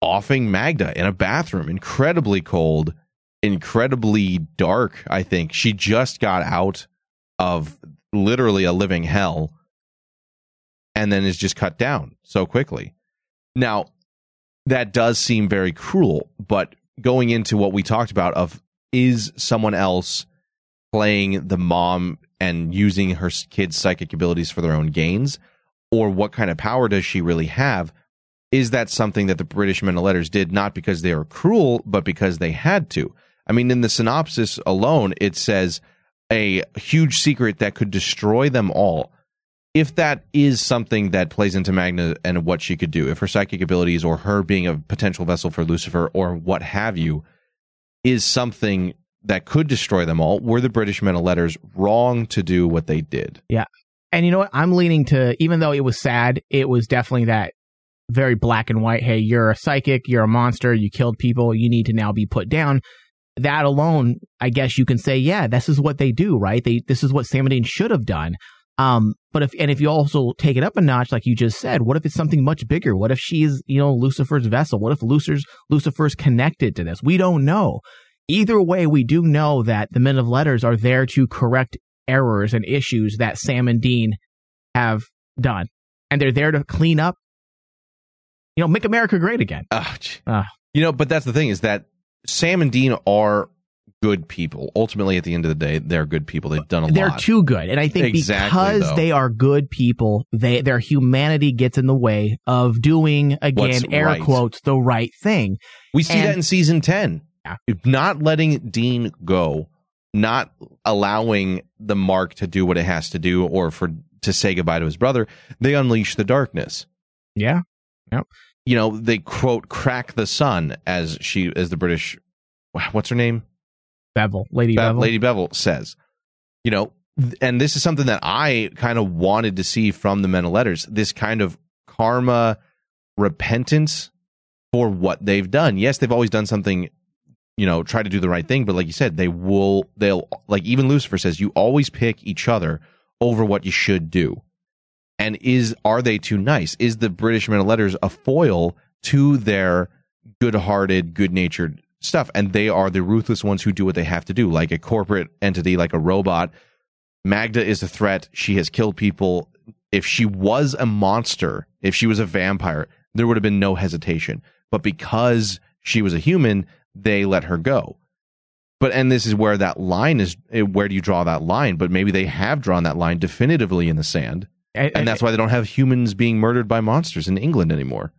offing Magda in a bathroom, incredibly cold, incredibly dark. I think she just got out of literally a living hell and then is just cut down so quickly. Now, that does seem very cruel, but going into what we talked about of is someone else playing the mom and using her kid's psychic abilities for their own gains or what kind of power does she really have? Is that something that the British men of letters did not because they were cruel, but because they had to? I mean, in the synopsis alone, it says a huge secret that could destroy them all. If that is something that plays into Magda and what she could do, if her psychic abilities or her being a potential vessel for Lucifer or what have you is something that could destroy them all. Were the British men of letters wrong to do what they did? Yeah. And you know what? I'm leaning to, even though it was sad, it was definitely that very black and white. Hey, you're a psychic. You're a monster. You killed people. You need to now be put down. That alone, I guess you can say, yeah, this is what they do, right? They, this is what Sam and Dean should have done. Um, but if, and if you also take it up a notch, like you just said, what if it's something much bigger? What if she's, you know, Lucifer's vessel? What if Lucifer's, Lucifer's connected to this? We don't know. Either way, we do know that the men of letters are there to correct errors and issues that Sam and Dean have done. And they're there to clean up, you know, make America great again. Ah, you know, but that's the thing is that Sam and Dean are good people. Ultimately, at the end of the day, they're good people. They've done a they're lot. too good. And I think Exactly, because though. they are good people, they their humanity gets in the way of doing again What's air right. quotes the right thing. We see And- that in season 10. Not letting Dean go, not allowing the mark to do what it has to do or for to say goodbye to his brother, they unleash the darkness. Yeah. Yep. You know, they quote crack the sun as she as the British what's her name? Bevell, Lady Be- Bevell. Lady Bevell says. You know, and this is something that I kind of wanted to see from the Men of Letters, this kind of karma repentance for what they've done. Yes, they've always done something, you know, try to do the right thing, but like you said, they will they'll like even Lucifer says you always pick each other over what you should do. And is are they too nice? Is the British Men of Letters a foil to their good-hearted, good-natured stuff? And they are the ruthless ones who do what they have to do, like a corporate entity, like a robot. Magda is a threat. She has killed people. If she was a monster, if she was a vampire, there would have been no hesitation. But because she was a human, they let her go. But and this is where that line is. eh, Where do you draw that line? But maybe they have drawn that line definitively in the sand, And- and that's why they don't have humans being murdered by monsters in England anymore.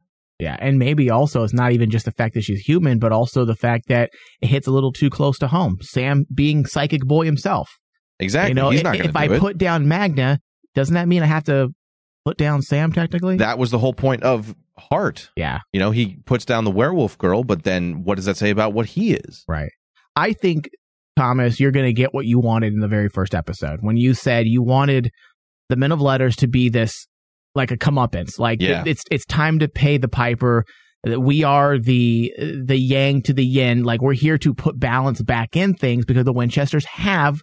Yeah, and maybe also it's not even just the fact that she's human, but also the fact that it hits a little too close to home. Sam being psychic boy himself. Exactly. You know, He's not if I it. put down Magda, doesn't that mean I have to put down Sam technically? that was the whole point of Heart. Yeah. You know, he puts down the werewolf girl, but then what does that say about what he is? Right. I think Thomas, you're going to get what you wanted in the very first episode when you said you wanted the Men of Letters to be this like a comeuppance, like Yeah. it's it's time to pay the piper. That we are the the yang to the yin. Like we're here to put balance back in things because the Winchesters have,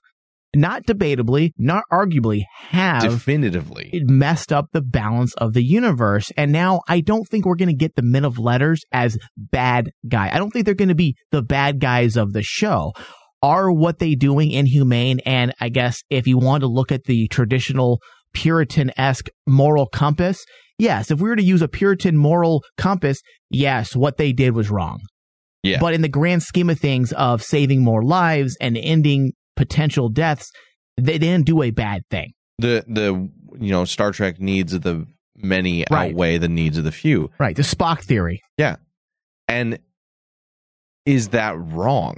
not debatably, not arguably, have Definitively. it messed up the balance of the universe. And now I don't think we're going to get the men of letters as bad guy. I don't think they're going to be the bad guys of the show. Are what they doing inhumane? And I guess if you want to look at the traditional Puritan esque moral compass, yes, if we were to use a Puritan moral compass, yes, what they did was wrong. Yeah. But in the grand scheme of things of saving more lives and ending potential deaths, they didn't do a bad thing. The the you know Star Trek needs of the many Right. outweigh the needs of the few. Right. The Spock theory. Yeah. And is that wrong?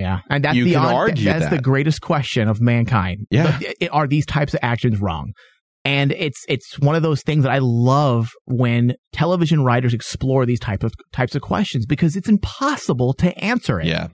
Yeah, and that's You the can on- argue that's that. the greatest question of mankind. Yeah. But are these types of actions wrong? And it's it's one of those things that I love when television writers explore these type of types of questions because it's impossible to answer it. Yeah.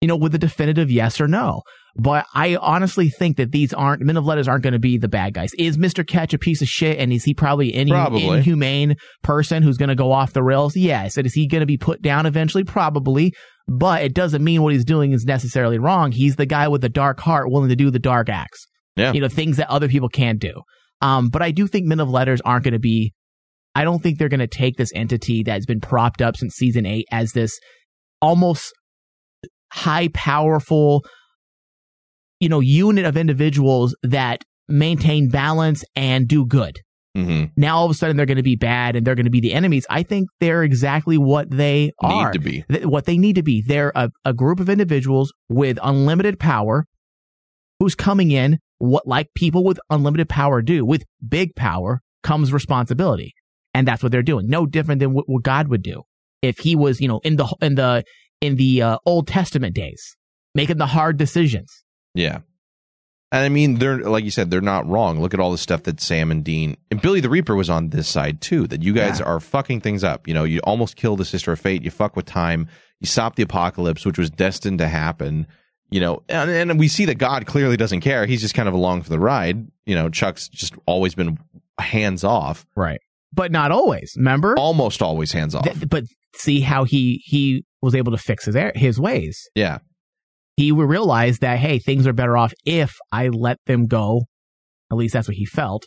You know, with a definitive yes or no. But I honestly think that these aren't men of letters aren't going to be the bad guys. Is Mr. Ketch a piece of shit and is he probably an Probably. inhumane person who's going to go off the rails? Yes. And is he going to be put down eventually? Probably. But it doesn't mean what he's doing is necessarily wrong. He's the guy with the dark heart willing to do the dark acts. Yeah. You know, things that other people can't do. Um, but I do think men of letters aren't going to be, I don't think they're going to take this entity that's been propped up since season eight as this almost high powerful, you know, unit of individuals that maintain balance and do good. Mm-hmm. Now all of a sudden they're going to be bad and they're going to be the enemies. I think they're exactly what they are. Need to be. Th- what they need to be. They're a, a group of individuals with unlimited power who's coming in what like people with unlimited power do. With big power comes responsibility. And that's what they're doing. No different than what, what God would do if he was, you know, in the in the in the uh, Old Testament days, making the hard decisions. Yeah. And I mean, they're like you said, they're not wrong. Look at all the stuff that Sam and Dean and Billy the Reaper was on this side too. That you guys Yeah. are fucking things up. You know, you almost kill the Sister of Fate. You fuck with time. You stop the apocalypse, which was destined to happen. You know, and, and we see that God clearly doesn't care. He's just kind of along for the ride. You know, Chuck's just always been hands off. Right. But not always. Remember? Almost always hands off. Th- but see how he he was able to fix his his ways. yeah. He realized that hey, things are better off if I let them go. At least that's what he felt.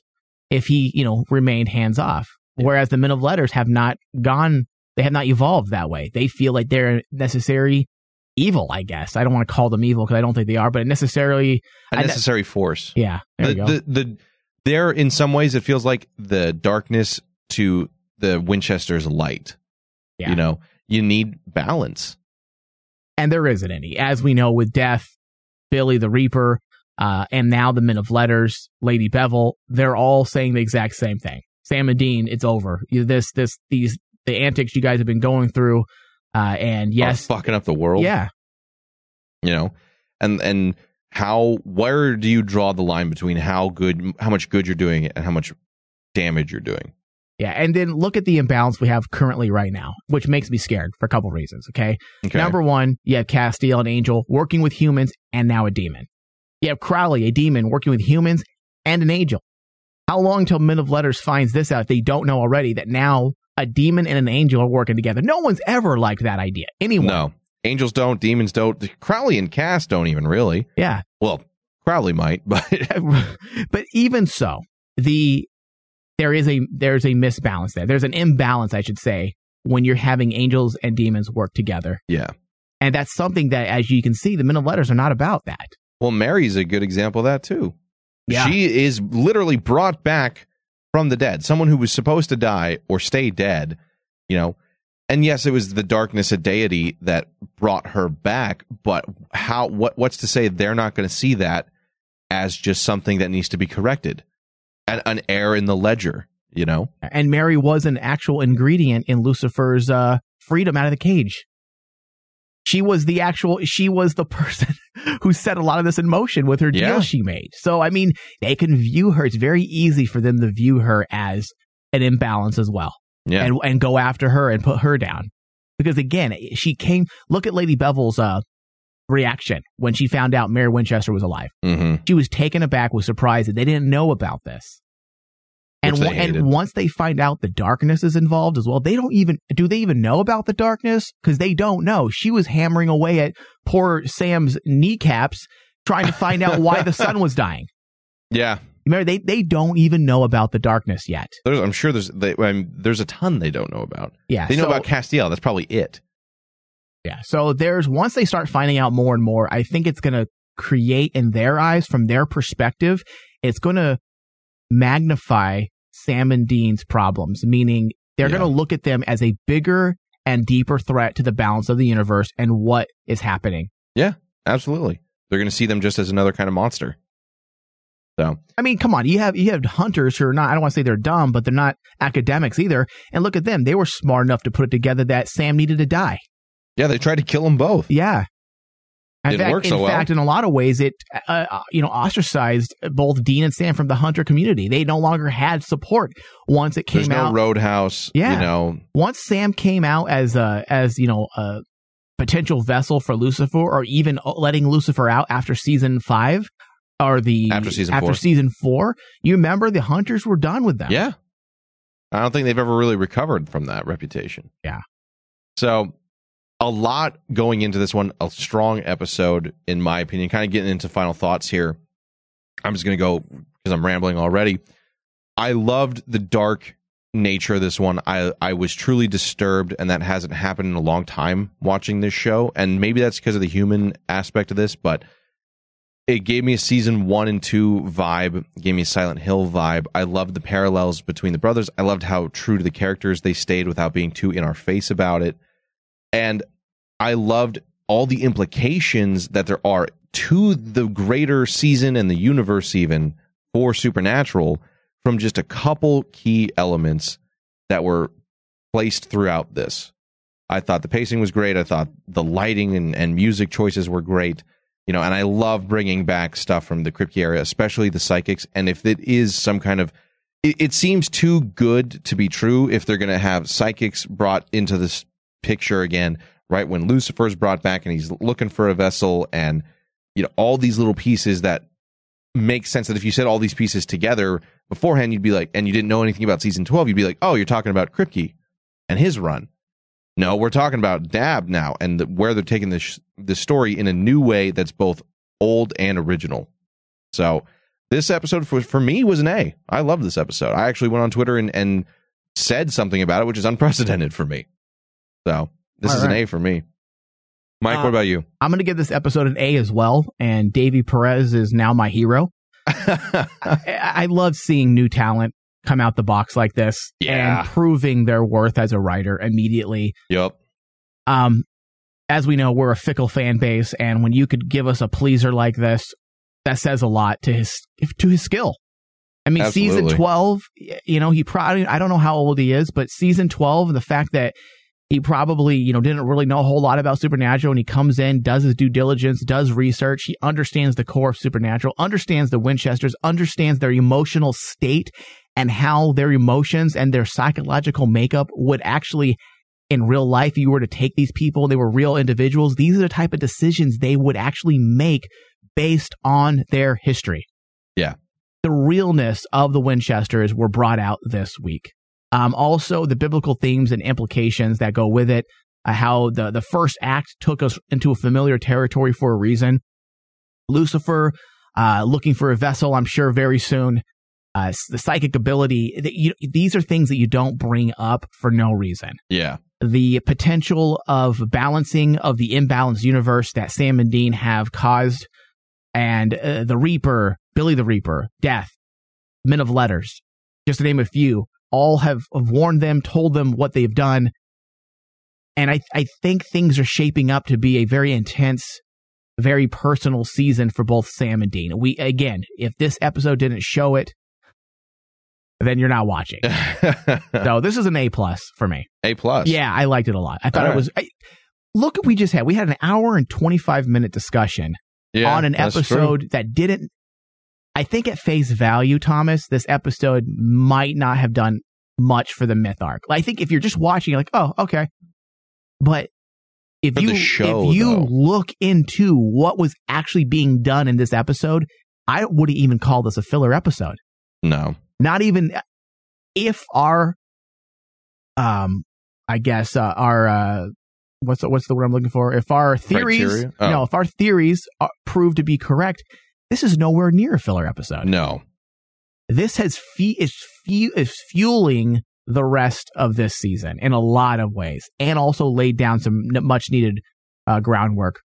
If he, you know, remained hands off. Whereas the men of letters have not gone, they have not evolved that way. They feel like they're necessary evil. I guess I don't want to call them evil because I don't think they are, but necessarily A necessary force. Yeah. There the, the the there in some ways it feels like the darkness to the Winchester's light. Yeah. You know, you need balance. and there isn't any. As we know with Death, Billy the Reaper, uh, and now the Men of Letters, Lady Bevell, they're all saying the exact same thing. Sam and Dean, it's over. This, this, these, the antics you guys have been going through, uh, and yes, Are fucking up the world. yeah, You know, and and how where do you draw the line between how good how much good you're doing and how much damage you're doing? Yeah. And then look at the imbalance we have currently right now, which makes me scared for a couple reasons. Okay. Okay. Number one, you have Castiel, an angel, working with humans, and now a demon. You have Crowley, a demon, working with humans and an angel. How long till Men of Letters finds this out if they don't know already that now a demon and an angel are working together? No one's ever liked that idea. Anyone. No. Angels don't, demons don't. Crowley and Cass don't even really. Yeah. Well, Crowley might, but but even so, the there is a there's a misbalance there. There's an imbalance, I should say, when you're having angels and demons work together. yeah. And that's something that, as you can see, the Men of Letters are not about that. Well, Mary's a good example of that too. Yeah. She is literally brought back from the dead. Someone who was supposed to die or stay dead, you know. And yes, it was the darkness of deity that brought her back, but how what what's to say they're not going to see that as just something that needs to be corrected? An, an error in the ledger, you know? And Mary was an actual ingredient in Lucifer's uh, freedom out of the cage. She was the actual, she was the person who set a lot of this in motion with her deal Yeah. she made. So, I mean, they can view her. It's very easy for them to view her as an imbalance as well. Yeah. And, and go after her and put her down. Because again, she came, look at Lady Bevell's, uh, reaction when she found out Mary Winchester was alive. Mm-hmm. She was taken aback with surprise that they didn't know about this. And, wa- and once they find out the darkness is involved as well, they don't even do they even know about the darkness because they don't know. She was hammering away at poor Sam's kneecaps trying to find out why the sun was dying. Yeah. Remember, they they don't even know about the darkness yet. There's, I'm sure there's they, I mean, there's a ton they don't know about. Yeah, They know so- about Castiel. That's probably it. Yeah. So there's once they start finding out more and more, I think it's going to create in their eyes, from their perspective, it's going to magnify Sam and Dean's problems, meaning they're Yeah. going to look at them as a bigger and deeper threat to the balance of the universe and what is happening. Yeah, absolutely. They're going to see them just as another kind of monster. So I mean, come on, you have you have hunters who are not I don't want to say they're dumb, but they're not academics either. And look at them. They were smart enough to put it together that Sam needed to die. Yeah, they tried to kill them both. Yeah. In Didn't fact, work in so well. fact, in a lot of ways, it uh, uh, you know ostracized both Dean and Sam from the hunter community. They no longer had support once it came There's no out. roadhouse. Yeah. You know, once Sam came out as a as you know a potential vessel for Lucifer, or even letting Lucifer out after season five or the After season after four. season four, you remember the hunters were done with them. yeah. I don't think they've ever really recovered from that reputation. Yeah. So a lot going into this one, a strong episode, in my opinion. Kind of getting into final thoughts here. I'm just going to go because I'm rambling already. I loved the dark nature of this one. I I was truly disturbed, and that hasn't happened in a long time watching this show. And maybe that's because of the human aspect of this, but it gave me a season one and two vibe. Gave me a Silent Hill vibe. I loved the parallels between the brothers. I loved how true to the characters they stayed without being too in our face about it. And I loved all the implications that there are to the greater season and the universe, even for Supernatural, from just a couple key elements that were placed throughout this. I thought the pacing was great. I thought the lighting and, and music choices were great. You know, and I love bringing back stuff from the Kripke area, especially the psychics. And if it is some kind of, it, it seems too good to be true if they're going to have psychics brought into this picture again, right when Lucifer's brought back and he's looking for a vessel, and you know all these little pieces that make sense. That if you said all these pieces together beforehand, you'd be like, and you didn't know anything about season twelve, you'd be like, oh, you're talking about Kripke and his run. No, we're talking about Dabb now and the, where they're taking this the story in a new way that's both old and original. So this episode for for me was an A. I loved this episode. I actually went on Twitter and, and said something about it, which is unprecedented for me. So this All is an. A for me. Mike, Uh, what about you? I'm going to give this episode an A as well. And Davy Perez is now my hero. I, I love seeing new talent come out the box like this Yeah. and proving their worth as a writer immediately. Yep. Um, as we know, we're a fickle fan base, and when you could give us a pleaser like this, that says a lot to his to his skill. I mean, season twelve, you know, he probably I don't know how old he is, but season twelve, and the fact that he probably you know didn't really know a whole lot about supernatural, and he comes in, does his due diligence, does research, he understands the core of supernatural, understands the Winchesters, understands their emotional state, and how their emotions and their psychological makeup would actually in real life, if you were to take these people, they were real individuals. These are the type of decisions they would actually make based on their history. Yeah. The realness of the Winchesters were brought out this week. Um, also, the biblical themes and implications that go with it. Uh, how the the first act took us into a familiar territory for a reason. Lucifer uh, looking for a vessel, I'm sure very soon. Uh, the psychic ability. That you, these are things that you don't bring up for no reason Yeah. the potential of balancing of the imbalanced universe that Sam and Dean have caused, and uh, the Reaper, Billy the Reaper, Death, Men of Letters, just to name a few, all have, have warned them, told them what they've done, and I I think things are shaping up to be a very intense, very personal season for both Sam and Dean. We again, if this episode didn't show it, then you're not watching. so this is an A plus for me. A plus. Yeah, I liked it a lot. I thought All it right. was. I, look, what we just had. We had an hour and twenty five minute discussion Yeah, on an episode that didn't. I think at face value, Thomas, this episode might not have done much for the myth arc. I think if you're just watching, you're like, oh, okay, but if For you show, if you though. look into what was actually being done in this episode, I wouldn't even call this a filler episode. No. Not even if our, um, I guess uh, our uh, what's the, what's the word I'm looking for? If our theories, Oh. no, if our theories are, prove to be correct, this is nowhere near a filler episode. No. This has fe- is fe- is fueling the rest of this season in a lot of ways, and also laid down some much needed uh, groundwork.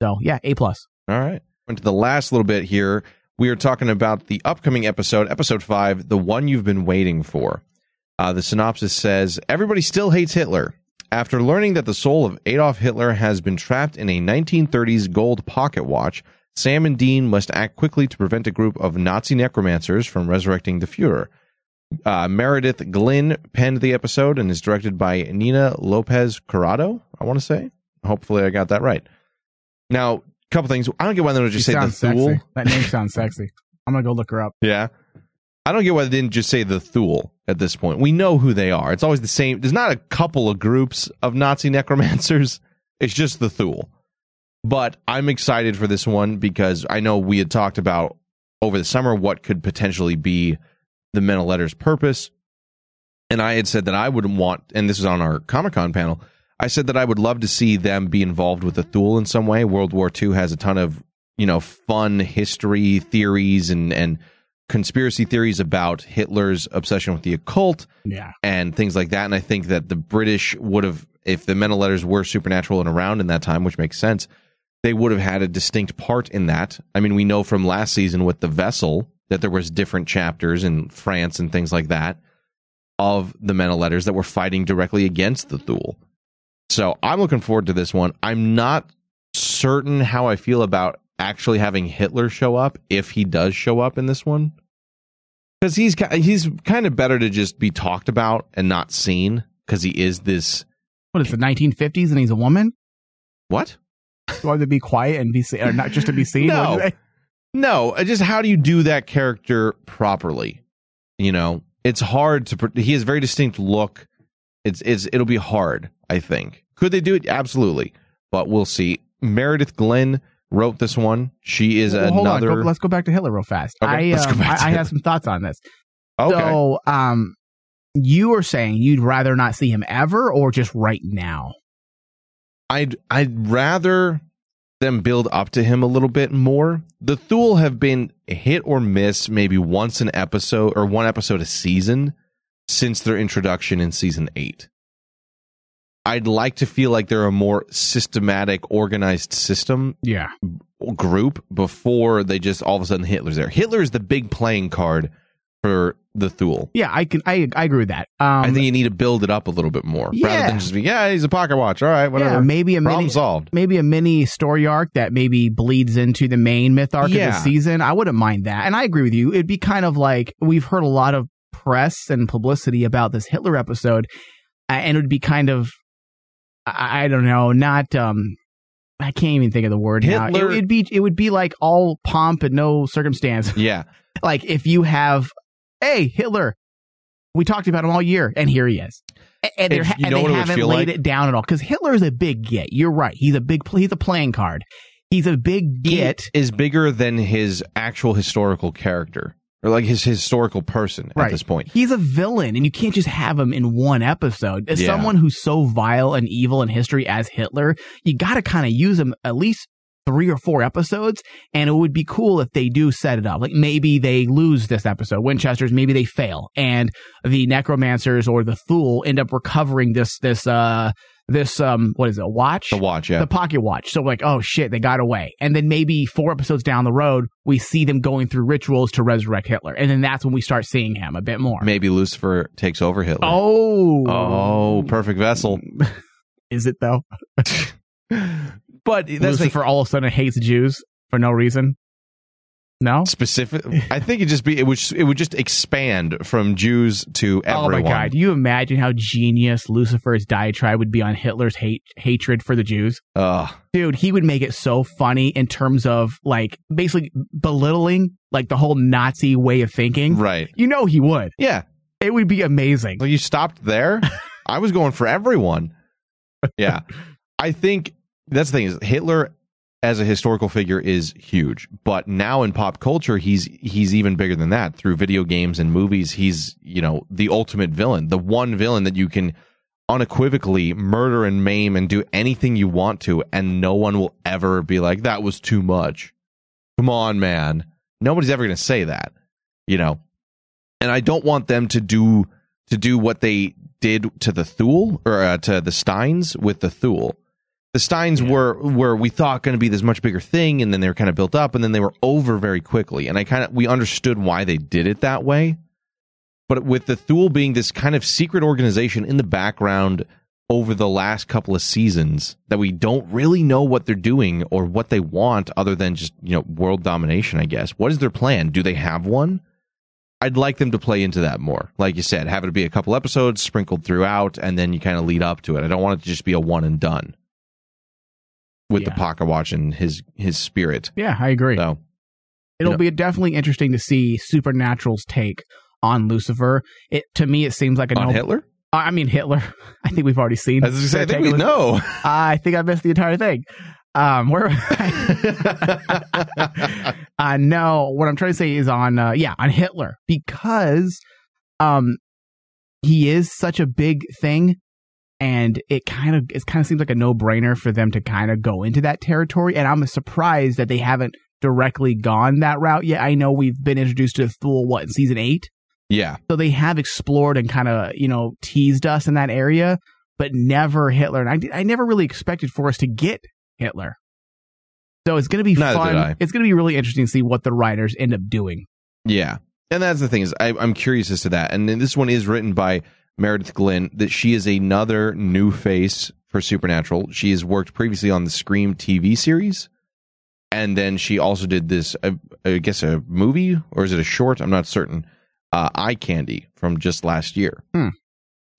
So yeah, a plus. All right. Into the last little bit here, we are talking about the upcoming episode, episode five, the one you've been waiting for. Uh, the synopsis says Everybody still hates Hitler. After learning that the soul of Adolf Hitler has been trapped in a 1930s gold pocket watch, Sam and Dean must act quickly to prevent a group of Nazi necromancers from resurrecting the Fuhrer. Uh, Meredith Glynn penned the episode and is directed by Nina Lopez Corrado, I want to say. Hopefully, I got that right. Now, a couple things. I don't get why they don't just She say the. Thule. That name sounds sexy. I'm gonna go look her up. Yeah. I don't get why they didn't just say the Thule at this point. We know who they are. It's always the same. There's not a couple of groups of Nazi necromancers. It's just the Thule. But I'm excited for this one because I know we had talked about over the summer what could potentially be the Men of Letters purpose. And I had said that I would want, and this was on our Comic Con panel, I said that I would love to see them be involved with the Thule in some way. World War II has a ton of, you know, fun history theories and, and conspiracy theories about Hitler's obsession with the occult Yeah. and things like that. And I think that the British would have, if the Men of Letters were supernatural and around in that time, which makes sense, they would have had a distinct part in that. I mean, we know from last season with the vessel that there was different chapters in France and things like that of the Men of Letters that were fighting directly against the Thule. So I'm looking forward to this one. I'm not certain how I feel about actually having Hitler show up if he does show up in this one. Because he's he's kind of better to just be talked about and not seen because he is this What is the 1950s and he's a woman? what You want to be quiet and be seen, or not just to be seen? No. What do they- No, uh, just how do you do that character properly? You know, it's hard to. He has a very distinct look. It's it's it'll be hard. I think. Could they do it? Absolutely, but we'll see. Meredith Glynn wrote this one. She is Well, hold on. another. Go- let's go back to Hitler real fast. Okay, I, um, I, I have some thoughts on this. Okay. So, um, you were saying you'd rather not see him ever, or just right now? I'd I'd rather them build up to him a little bit more. The Thule have been hit or miss maybe once an episode or one episode a season since their introduction in season 8. I'd like to feel like they're a more systematic organized system Yeah. group before they just all of a sudden Hitler's there. Hitler is the big playing card for the Thule. Yeah, I can. I I agree with that. Um, I think you need to build it up a little bit more rather Yeah. than just be, yeah, he's a pocket watch. All right, whatever. Yeah, maybe a Problem mini solved. Maybe a mini story arc that maybe bleeds into the main myth arc of the season. I wouldn't mind that. And I agree with you. It'd be kind of like we've heard a lot of press and publicity about this Hitler episode, and it would be kind of I, I don't know, not um. I can't even think of the word now. Hitler- It would be it would be like all pomp and no circumstance. Yeah. like if you have, hey Hitler, we talked about him all year, and here he is. A- And, they're If- ha- and they what it would haven't feel laid like? it down at all because Hitler is a big get. You're right. He's a big. He's a playing card. He's a big get. is bigger than his actual historical character or like his historical person at this point. He's a villain, and you can't just have him in one episode. As Yeah. someone who's so vile and evil in history as Hitler, you got to kind of use him at least three or four episodes. And it would be cool if they do set it up. Like maybe they lose this episode, Winchester's, maybe they fail, and the necromancers or the Thule end up recovering this this uh this um what is it a watch The watch, yeah. the pocket watch so like oh shit they got away and then maybe four episodes down the road we see them going through rituals to resurrect hitler and then that's when we start seeing him a bit more Maybe Lucifer takes over Hitler. oh Oh, perfect vessel. is it though But that's lucifer all of a sudden hates jews for no reason no specific. I think it just be it would it would just expand from Jews to everyone. Oh my god! Do you imagine how genius Lucifer's diatribe would be on Hitler's hate hatred for the Jews? Ugh. Dude, he would make it so funny in terms of like basically belittling like the whole Nazi way of thinking. Right. You know he would. Yeah. It would be amazing. Well, you stopped there. I was going for everyone. Yeah, I think that's the thing is Hitler as a historical figure is huge, but now in pop culture, he's he's even bigger than that. Through video games and movies, he's you know the ultimate villain, the one villain that you can unequivocally murder and maim and do anything you want to, and no one will ever be like that was too much. Come on, man. Nobody's ever going to say that, you know. And I don't want them to do to do what they did to the Thule or uh, to the Steins with the Thule. The Steins were were we thought going to be this much bigger thing, and then they were kind of built up, and then they were over very quickly. And I kind of we understood why they did it that way. But with the Thule being this kind of secret organization in the background over the last couple of seasons that we don't really know what they're doing or what they want other than just, you know, world domination, I guess. What is their plan? Do they have one? I'd like them to play into that more. Like you said, have it be a couple episodes sprinkled throughout and then you kind of lead up to it. I don't want it to just be a one and done with the pocket watch and his his spirit. Yeah, I agree. So It'll know- be definitely interesting to see Supernatural's take on Lucifer. It to me, it seems like a On no- Hitler? I mean Hitler. I think we've already seen. I say, I think we know. I think I missed the entire thing. Um, where? uh, no, what I'm trying to say is on, uh, yeah, on Hitler because, um, he is such a big thing, and it kind of it kind of seems like a no brainer for them to kind of go into that territory. And I'm surprised that they haven't directly gone that route yet. I know we've been introduced to Thule what in season eight, Yeah. so they have explored and kind of you know teased us in that area, but never Hitler. And I I never really expected for us to get Hitler. So it's going to be Neither fun. It's going to be really interesting to see what the writers end up doing. Yeah. And that's the thing is I, I'm curious as to that. And then this one is written by Meredith Glynn that she is another new face for Supernatural. She has worked previously on the Scream TV series. And then she also did this, uh, I guess, a movie or is it a short? I'm not certain. Uh, Eye Candy from just last year. Hmm.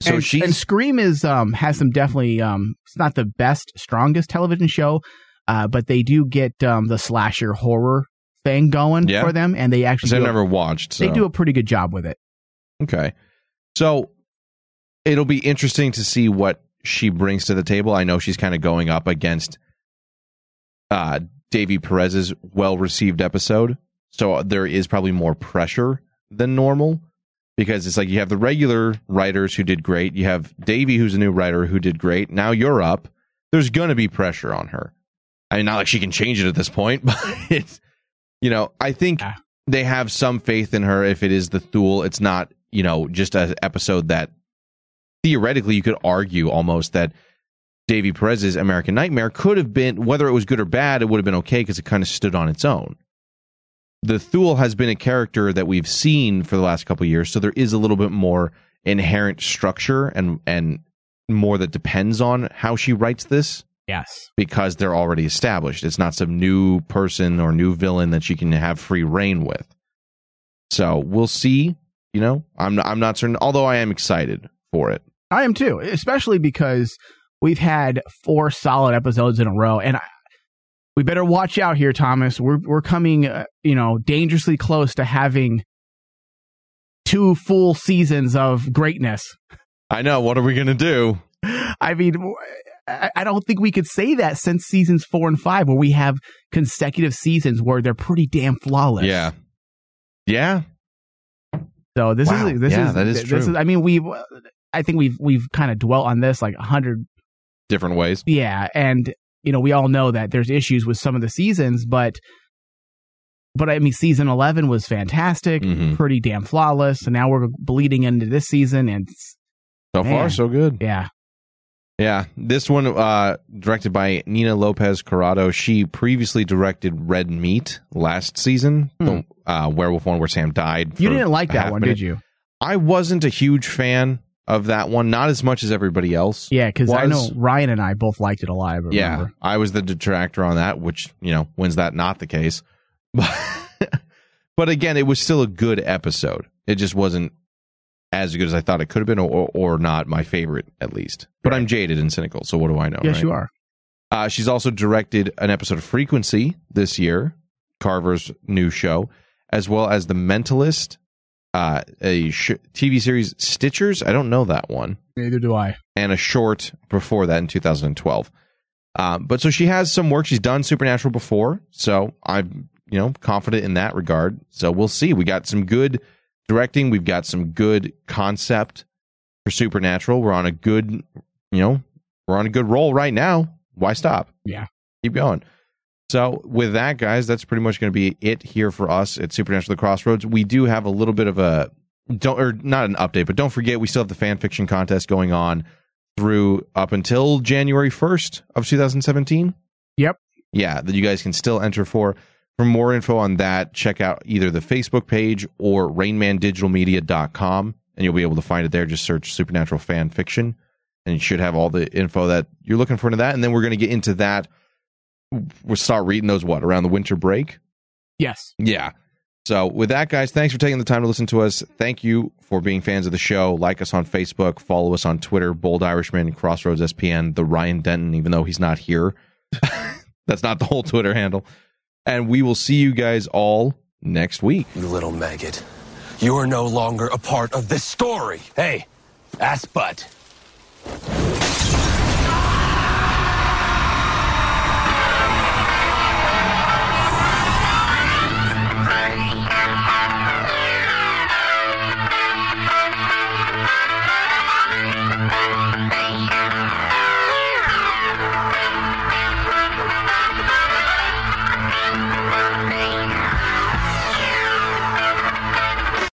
So she and Scream is um has some definitely um it's not the best strongest television show, uh, but they do get um, the slasher horror thing going Yeah. for them, and they actually I've never watched. they do a pretty good job with it. Okay. So it'll be interesting to see what she brings to the table. I know she's kind of going up against uh Davy Perez's well received episode. So there is probably more pressure than normal because it's like you have the regular writers who did great. You have Davy, who's a new writer who did great. Now you're up. There's going to be pressure on her. I mean, not like she can change it at this point, but it's, you know, I think they have some faith in her if it is the Thule. It's not, you know, just an episode that theoretically you could argue almost that Davy Perez's American Nightmare could have been, whether it was good or bad, it would have been okay because it kind of stood on its own. The Thule has been a character that we've seen for the last couple of years, so there is a little bit more inherent structure and and more that depends on how she writes this Yes. because they're already established. It's not some new person or new villain that she can have free reign with. So we'll see. You know, I'm I'm not certain, although I am excited for it. I am too, especially because we've had four solid episodes in a row, and I, we better watch out here, Thomas. We're we're coming, uh, you know, dangerously close to having two full seasons of greatness. I know. What are we gonna do? I mean, I don't think we could say that since seasons four and five, where we have consecutive seasons where they're pretty damn flawless. Yeah, yeah. So this Wow. is this Yeah, is that is this true. is. I mean, we, I think we've we've kind of dwelt on this like a hundred Different ways. Yeah, and you know we all know that there's issues with some of the seasons, but but I mean season 11 was fantastic, Mm-hmm. pretty damn flawless, and now we're bleeding into this season and it's- So far, so good. Yeah. Yeah, this one uh, directed by Nina Lopez Corrado. She previously directed Red Meat last season, the uh, werewolf one where Sam died. Hmm. You didn't like that one, minute. did you? I wasn't a huge fan of that one, not as much as everybody else. Yeah, because I know. Ryan and I both liked it a lot. I. Yeah, I was the detractor on that, which you know, when's that not the case? But, but again, it was still a good episode. It just wasn't as good as I thought it could have been, or, or not my favorite at least. But I'm jaded and cynical, so what do I know? Yes, right? you are. Uh, she's also directed an episode of Frequency this year, Carver's new show, as well as The Mentalist, uh, a sh- TV series Stitchers. I don't know that one Neither do I. and a short before that in 2012. Um, but so she has some work. She's done Supernatural before, so I'm you know confident in that regard. So we'll see. We got some good directing. We've got some good concept for Supernatural. We're on a good you know we're on a good roll right now. Why stop? Yeah. Keep going. So with that, guys, that's pretty much going to be it here for us at Supernatural: The Crossroads. We do have a little bit of a don't or not an update, but don't forget we still have the fan fiction contest going on through up until January first of 2017. Yep. Yeah, that you guys can still enter for. For more info on that, check out either the Facebook page or rainmandigitalmedia.com and you'll be able to find it there. Just search Supernatural Fan Fiction and you should have all the info that you're looking for into that. And then we're going to get into that. We'll start reading those, what, around the winter break? Yes. Yeah. So with that, guys, thanks for taking the time to listen to us. Thank you for being fans of the show. Like us on Facebook, follow us on Twitter, Bold Irishman, Crossroads SPN, the Ryan Denton, even though he's not here. That's not the whole Twitter handle. And we will see you guys all next week. You little maggot. You are no longer a part of this story. Hey, ass butt.